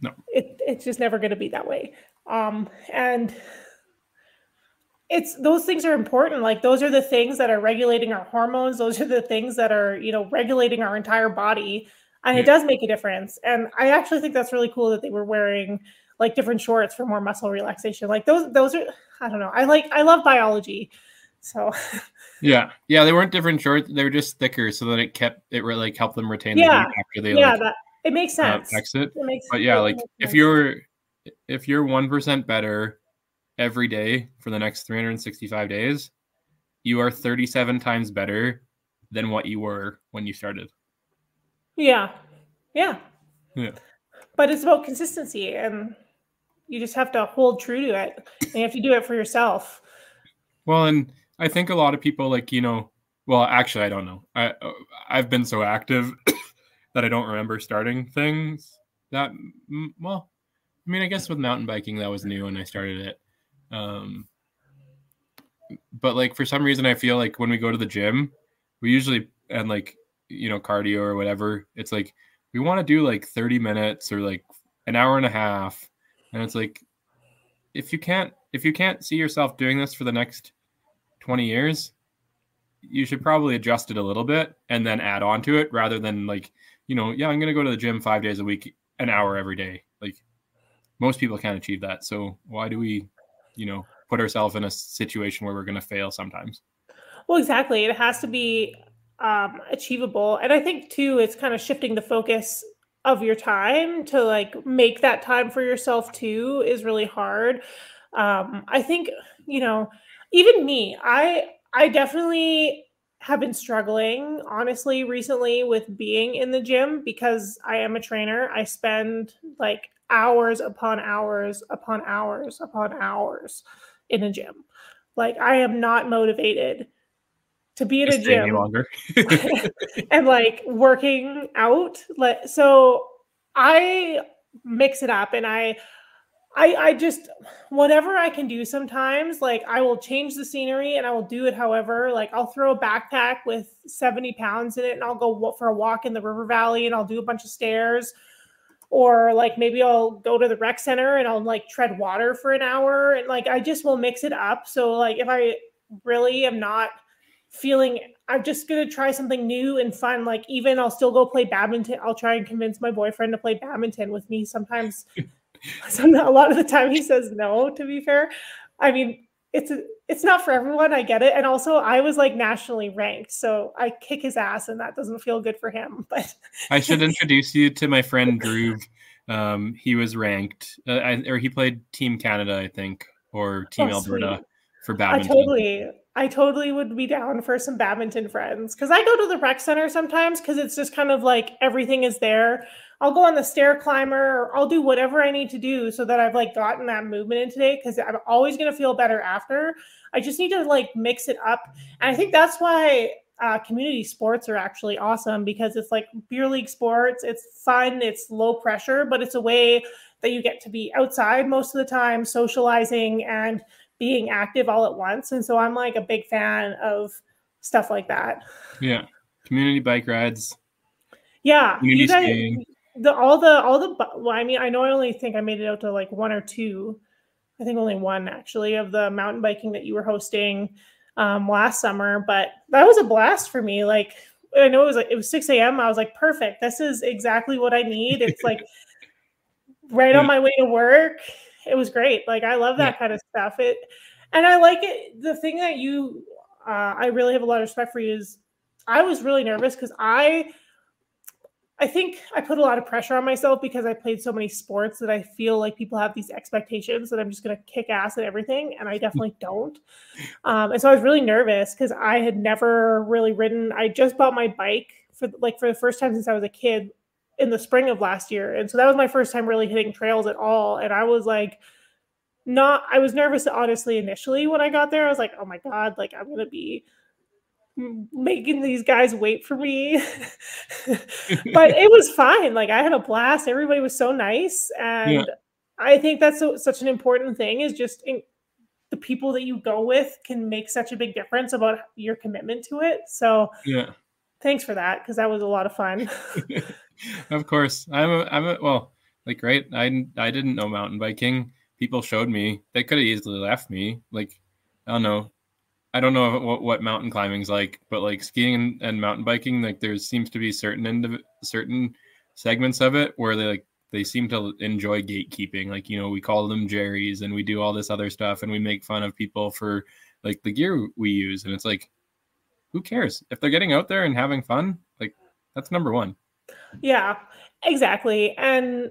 no. it, it's just never going to be that way. Um and it's those things are important like those are the things that are regulating our hormones those are the things that are you know regulating our entire body and yeah. it does make a difference and i actually think that's really cool that they were wearing like different shorts for more muscle relaxation. Like those those are I don't know. I like I love biology. So Yeah. Yeah, they weren't different shorts. They were just thicker so that it kept it really like helped them retain yeah. the heat after they yeah, like, that it makes uh, sense. Uh, exit. It makes, but yeah, like if you're if you're 1% better every day for the next 365 days, you are 37 times better than what you were when you started. Yeah. Yeah. Yeah. But it's about consistency and you just have to hold true to it and you have to do it for yourself well and i think a lot of people like you know well actually i don't know i i've been so active that i don't remember starting things that well i mean i guess with mountain biking that was new when i started it um but like for some reason i feel like when we go to the gym we usually and like you know cardio or whatever it's like we want to do like 30 minutes or like an hour and a half. And it's like if you can't if you can't see yourself doing this for the next 20 years you should probably adjust it a little bit and then add on to it rather than like you know yeah i'm to go to the gym five days a week an hour every day. Like most people can't achieve that. So why do we you know put ourselves in a situation where we're going to fail sometimes. Well exactly. It has to be um, achievable. And i think too it's kind of shifting the focus of your time to like make that time for yourself too is really hard. Um, I think, you know, even me, I I definitely have been struggling honestly recently with being in the gym because I am a trainer. I spend like hours upon hours upon hours upon hours in a gym. Like I am not motivated to be in a gym longer and like working out like so i mix it up and i I, I just whatever I can do sometimes, like I will change the scenery and I will do it however. Like I'll throw a backpack with 70 pounds in it and I'll go for a walk in the river valley and I'll do a bunch of stairs. Or like maybe I'll go to the rec center and I'll like tread water for an hour. And like I just will mix it up. So like if I really am not feeling I'm just gonna try something new and fun. Like even I'll still go play badminton. I'll try and convince my boyfriend to play badminton with me. Sometimes, some, a lot of the time he says no. To be fair, I mean it's it's not for everyone. I get it, and also I was like nationally ranked, so I kick his ass, and that doesn't feel good for him. But I should introduce you to my friend Drew. Um, he was ranked, uh, or he played Team Canada, I think, or Team oh, Alberta sweet. for badminton. I totally I totally would be down for some badminton friends because I go to the rec center sometimes because it's just kind of like everything is there. I'll go on the stair climber or I'll do whatever I need to do so that I've like gotten that movement in today because I'm always going to feel better after. I just need to like mix it up. And I think that's why uh, community sports are actually awesome because it's like beer league sports. It's fun, it's low pressure, but it's a way that you get to be outside most of the time, socializing and being active all at once. And so I'm like a big fan of stuff like that. Yeah. Community bike rides. Yeah. Community you guys, the all the all the well, I mean, I know I only think I made it out to like one or two. I think only one actually of the mountain biking that you were hosting um, last summer, but that was a blast for me. Like I know it was like it was 6 a.m. I was like, perfect. This is exactly what I need. It's like right on my way to work. It was great. Like I love that yeah. kind of stuff. It and I like it. The thing that you uh, I really have a lot of respect for you is I was really nervous because I I think I put a lot of pressure on myself because I played so many sports that I feel like people have these expectations that I'm just going to kick ass at everything, and I definitely don't. Um, and so I was really nervous because I had never really ridden. I just bought my bike for like for the first time since I was a kid in the spring of last year, and so that was my first time really hitting trails at all. And I was like, not. I was nervous honestly initially when I got there. I was like, oh my god, like I'm going to be making these guys wait for me. but it was fine. Like I had a blast. Everybody was so nice. And yeah. I think that's so, such an important thing is just in, the people that you go with can make such a big difference about your commitment to it. So yeah, thanks for that. Cause that was a lot of fun. of course I'm a, I'm a, well, like, right. I, I didn't know mountain biking. People showed me, they could have easily left me. Like, I don't know, I don't know what, what mountain climbing's like, but like skiing and, and mountain biking, like there seems to be certain end of certain segments of it where they like they seem to enjoy gatekeeping. Like you know, we call them Jerry's and we do all this other stuff, and we make fun of people for like the gear we use, and it's like, who cares if they're getting out there and having fun? Like that's number one. Yeah, exactly, and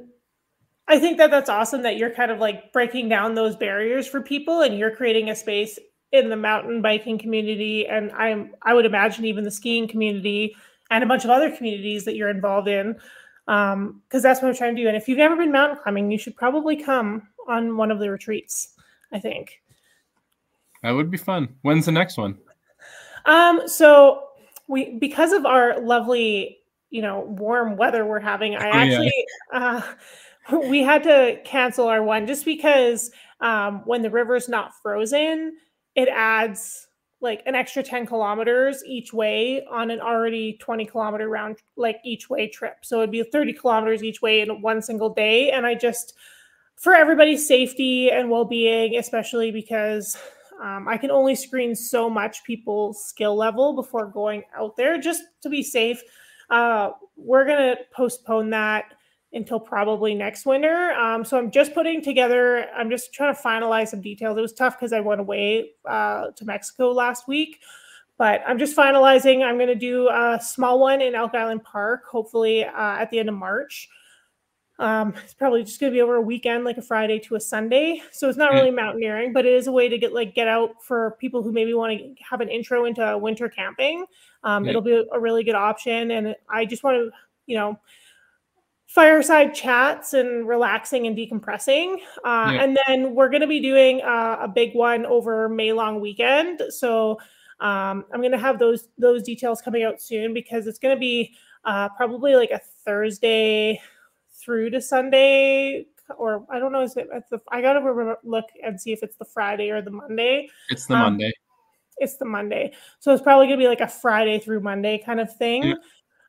I think that that's awesome that you're kind of like breaking down those barriers for people and you're creating a space in the mountain biking community and i'm i would imagine even the skiing community and a bunch of other communities that you're involved in because um, that's what i'm trying to do. And if you've never been mountain climbing you should probably come on one of the retreats i think. That would be fun. When's the next one? Um so we because of our lovely you know warm weather we're having i oh, actually yeah. uh, we had to cancel our one just because um, when the river's not frozen it adds like an extra 10 kilometers each way on an already 20 kilometer round like each way trip. So it'd be 30 kilometers each way in one single day. And i just for everybody's safety and well-being especially because um, i can only screen so much people's skill level before going out there just to be safe uh, we're going to postpone that until probably next winter. Um, so I'm just putting together, I'm just trying to finalize some details. It was tough because I went away uh, to Mexico last week, but I'm just finalizing. I'm going to do a small one in Elk Island Park, hopefully uh, at the end of March. Um, it's probably just going to be over a weekend, like a Friday to a Sunday. So it's not really mountaineering, but it is a way to get like get out for people who maybe want to have an intro into winter camping. Um, It'll be a really good option, and I just want to, you know, fireside chats and relaxing and decompressing. Uh, yeah. And then we're going to be doing uh, a big one over May long weekend. So um, I'm going to have those those details coming out soon because it's going to be uh, probably like a Thursday through to Sunday. Or I don't know. Is it? The, I gotta look and see if it's the Friday or the Monday. It's the um, Monday. It's the Monday, so it's probably gonna be like a Friday through Monday kind of thing. Yeah.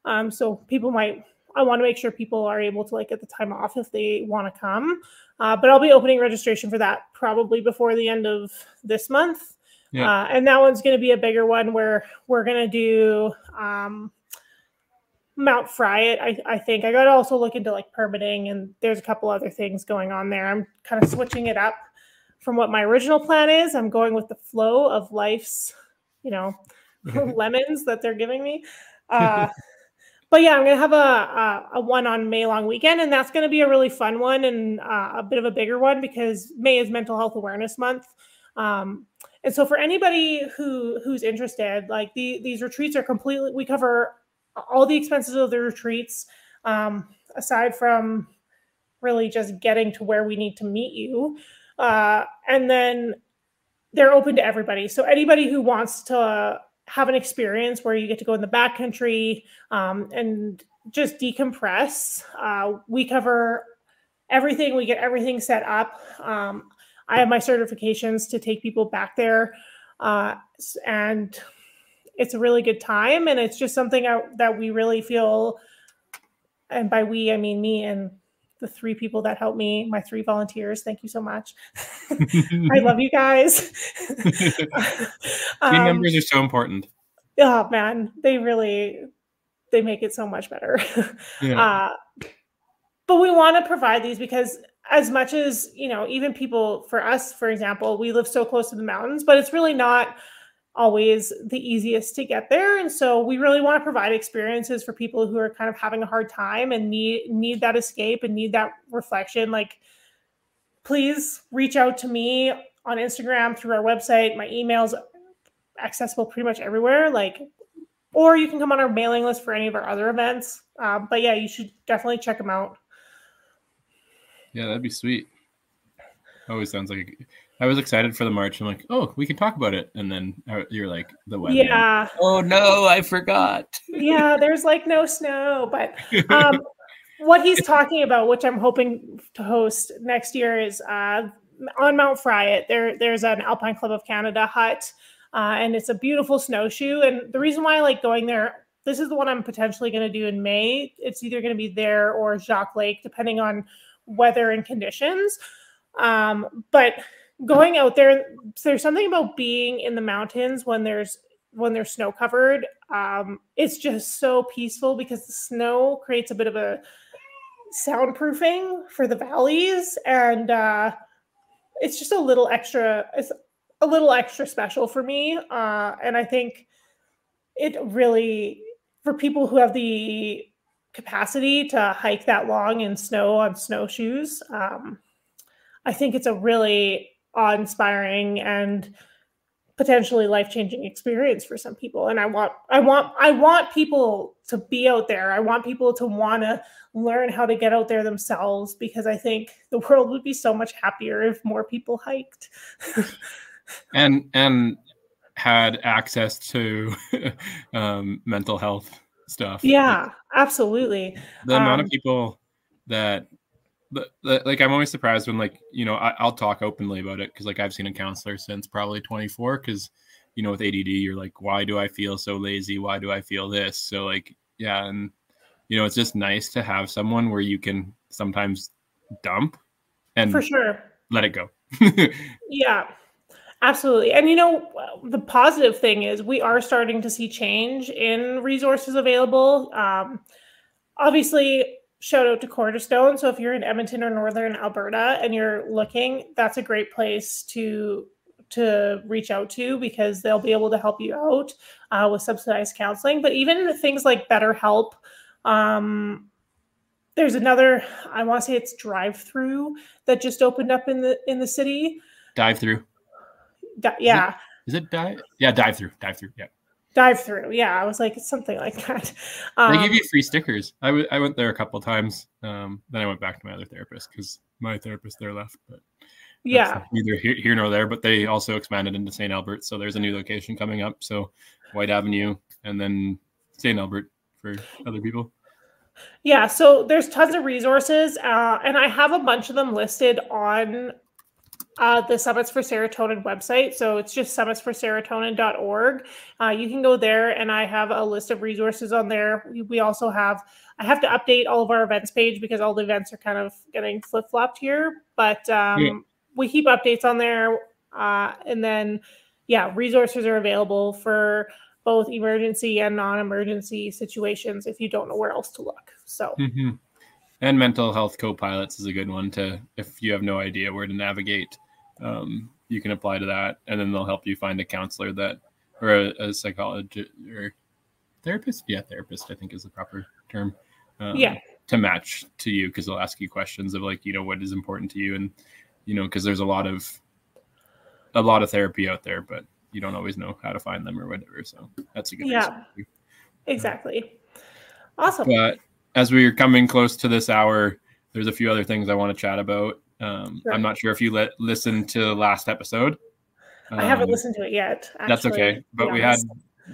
Um, so people might I want to make sure people are able to like get the time off if they want to come. Uh, but I'll be opening registration for that probably before the end of this month. Yeah. Uh, and that one's going to be a bigger one where we're going to do um, Mount Fryatt. I, I think I got to also look into like permitting and there's a couple other things going on there. I'm kind of switching it up from what my original plan is. I'm going with the flow of life's, you know, lemons that they're giving me. Uh, but yeah, I'm gonna have a, a, a one on May long weekend, and that's gonna be a really fun one and uh, a bit of a bigger one because May is Mental Health Awareness Month. Um, and so for anybody who who's interested, like the, these retreats are completely we cover all the expenses of the retreats, um, aside from really just getting to where we need to meet you, uh, and then they're open to everybody. So anybody who wants to have an experience where you get to go in the backcountry um, and just decompress. Uh, we cover everything. We get everything set up. Um, I have my certifications to take people back there, uh, and it's a really good time. And it's just something I, that we really feel, and by we I mean me and the three people that helped me, my three volunteers. Thank you so much. I love you guys. um, Team members are so important. Oh man, they really they make it so much better. Yeah. Uh, but we want to provide these because as much as you know even people for us for example we live so close to the mountains but it's really not always the easiest to get there and so we really want to provide experiences for people who are kind of having a hard time and need need that escape and need that reflection like please reach out to me on instagram through our website my emails accessible pretty much everywhere like or you can come on our mailing list for any of our other events um, but yeah you should definitely check them out yeah that'd be sweet always sounds like I was excited for the march. I'm like, oh, we can talk about it, and then uh, you're like, the weather. Yeah. Oh no, I forgot. yeah, there's like no snow, but um, what he's talking about, which I'm hoping to host next year, is uh, on Mount Fryatt. There, there's an Alpine Club of Canada hut, uh, and it's a beautiful snowshoe. And the reason why I like going there, this is the one I'm potentially going to do in May. It's either going to be there or Jacques Lake, depending on weather and conditions. Um, but going out there there's something about being in the mountains when there's when they're snow covered um it's just so peaceful because the snow creates a bit of a soundproofing for the valleys and uh it's just a little extra it's a little extra special for me uh and i think it really for people who have the capacity to hike that long in snow on snowshoes um i think it's a really awe-inspiring and potentially life-changing experience for some people. And i want i want i want people to be out there. I want people to want to learn how to get out there themselves because i think the world would be so much happier if more people hiked. And and had access to um, mental health stuff. Yeah like, absolutely. The um, amount of um, people that the, the, like I'm always surprised when like you know I, will talk openly about it because like I've seen a counselor since probably 24 because you know with ADD you're like why do I feel so lazy? Why do I feel this? So like yeah and you know it's just nice to have someone where you can sometimes dump and for sure. let it go. Yeah absolutely and you know the positive thing is we are starting to see change in resources available. Um obviously shout out to Cornerstone. So if you're in Edmonton or Northern Alberta and you're looking, that's a great place to to reach out to because they'll be able to help you out uh, with subsidized counseling. But even things like BetterHelp, um, there's another. I want to say it's Drive Through that just opened up in the in the city. Dive through. Di- yeah. Is it, is it dive? Yeah, dive through. Dive through. Yeah dive through. Yeah, I was like, it's something like that. Um, they give you free stickers. I, w- I went there a couple times. Um, then I went back to my other therapist because my therapist there left. But yeah, neither here, here nor there. But they also expanded into St. Albert, so there's a new location coming up. So Whyte Avenue and then St. Albert for other people. Yeah, so there's tons of resources, uh, and I have a bunch of them listed on uh, the Summits for Serotonin website. So it's just summitsforserotonin.org. Uh, you can go there, and I have a list of resources on there. We also have, I have to update all of our events page because all the events are kind of getting flip flopped here. But um, yeah. we keep updates on there. Uh, and then, yeah, resources are available for both emergency and non emergency situations if you don't know where else to look. So, mm-hmm. and mental health co pilots is a good one to, if you have no idea where to navigate um, you can apply to that, and then they'll help you find a counselor that or a, a psychologist or therapist. Yeah, therapist I think is the proper term. Um, yeah. To match to you because they'll ask you questions of like you know what is important to you and you know because there's a lot of a lot of therapy out there, but you don't always know how to find them or whatever. So that's a good. Yeah. Exactly. Awesome. But as we're coming close to this hour, there's a few other things I want to chat about. Um, sure. I'm not sure if you let listen to the last episode. Um, I haven't um, listened to it yet. Actually, that's okay. But we had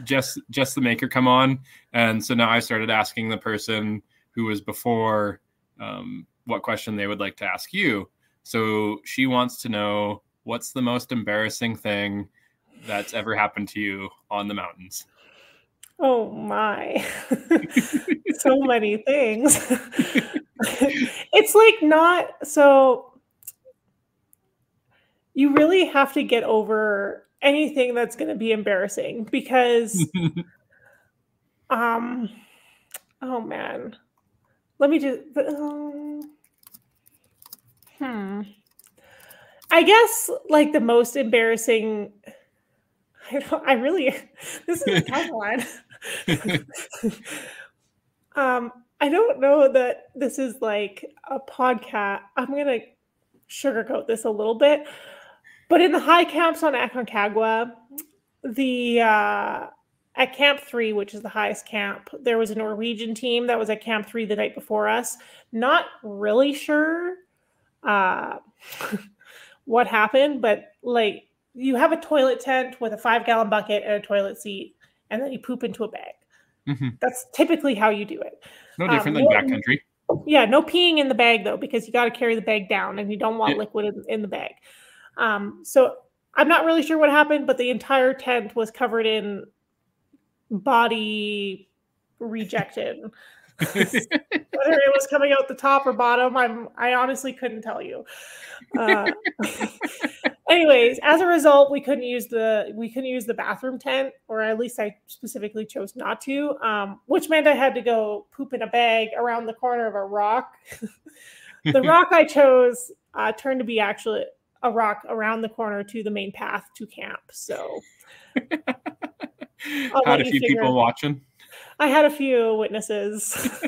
just just the maker come on, and so now I started asking the person who was before um, what question they would like to ask you. So she wants to know what's the most embarrassing thing that's ever happened to you on the mountains. Oh my. so many things. it's like not so you really have to get over anything that's going to be embarrassing because um Oh man, let me just. Um, hmm. I guess like the most embarrassing. I don't. I really. This is a tough one. um, I don't know that this is like a podcast. I'm gonna sugarcoat this a little bit, but in the high camps on Aconcagua, the uh, at Camp Three, which is the highest camp, there was a Norwegian team that was at Camp Three the night before us. Not really sure uh, what happened, but like you have a toilet tent with a five gallon bucket and a toilet seat, and then you poop into a bag. Mm-hmm. That's typically how you do it. No different um, than backcountry. Yeah, no peeing in the bag though, because you got to carry the bag down, and you don't want yeah. liquid in, in, the bag. Um, so I'm not really sure what happened, but the entire tent was covered in body rejected. Whether it was coming out the top or bottom, I'm I honestly couldn't tell you. Uh, anyways, as a result, we couldn't use the we couldn't use the bathroom tent, or at least I specifically chose not to, um, which meant I had to go poop in a bag around the corner of a rock. the rock I chose uh, turned to be actually a rock around the corner to the main path to camp. So, had a few people watching. I had a few witnesses.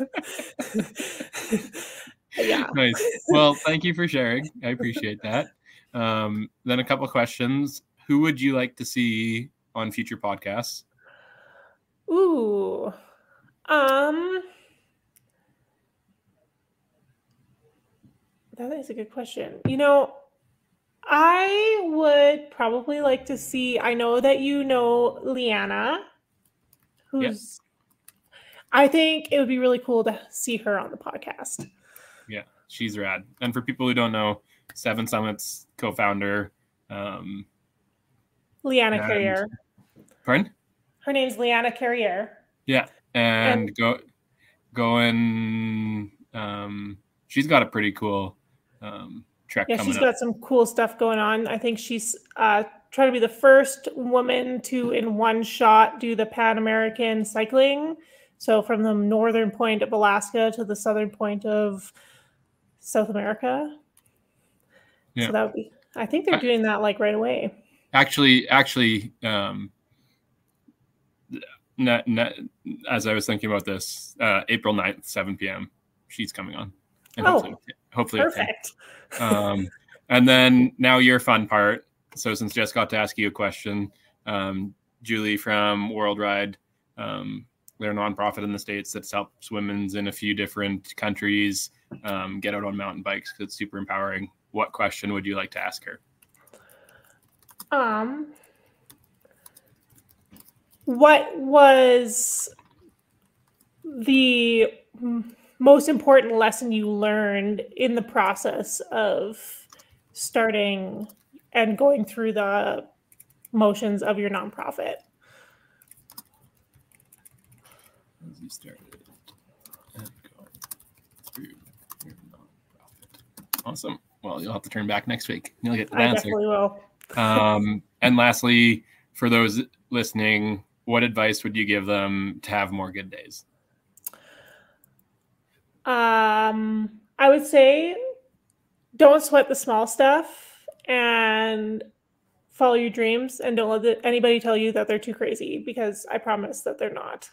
yeah. Nice. Well, thank you for sharing. I appreciate that. Um, then a couple questions. Who would you like to see on future podcasts? Ooh. Um That is a good question. You know, I would probably like to see I know that you know Leanna who's I think it would be really cool to see her on the podcast. Yeah, she's rad. And for people who don't know, Seven Summits co-founder, um, Leanna Carrier. Pardon? Her name's Leanna Carrier. Yeah, and, and go going. Um, she's got a pretty cool um, trek. Yeah, she's up. got some cool stuff going on. I think she's uh, trying to be the first woman to, in one shot, do the Pan American cycling so from the northern point of Alaska to the southern point of South America. Yeah. So that would be. I think they're doing that like right away. Actually, actually, um, not, not, as I was thinking about this, uh, April 9th, 7 p.m. She's coming on. And oh, hopefully, hopefully perfect. Um, and then now your fun part. So since Jess got to ask you a question, um, Julie from World Ride um, they're a nonprofit in the states that helps women's in a few different countries um, get out on mountain bikes because it's super empowering. What question would you like to ask her? Um, what was the most important lesson you learned in the process of starting and going through the motions of your nonprofit? you started and go through your nonprofit. Awesome. Well, you'll have to turn back next week. You'll get the I answer. definitely will. um, and lastly, for those listening, what advice would you give them to have more good days? Um, I would say don't sweat the small stuff and follow your dreams and don't let anybody tell you that they're too crazy because I promise that they're not.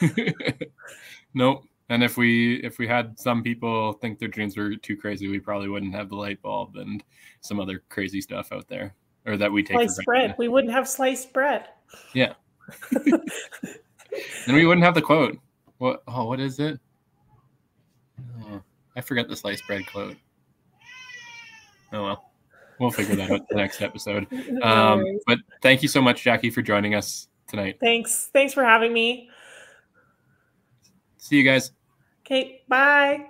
nope. And if we if we had some people think their dreams were too crazy, we probably wouldn't have the light bulb and some other crazy stuff out there, or that we take sliced bread. We wouldn't have sliced bread. Yeah. then we wouldn't have the quote. What? Oh, what is it? I forgot the sliced bread quote. Oh well, we'll figure that out the next episode. Um, but thank you so much, Jackie, for joining us tonight. Thanks. Thanks for having me. See you guys. Okay, bye.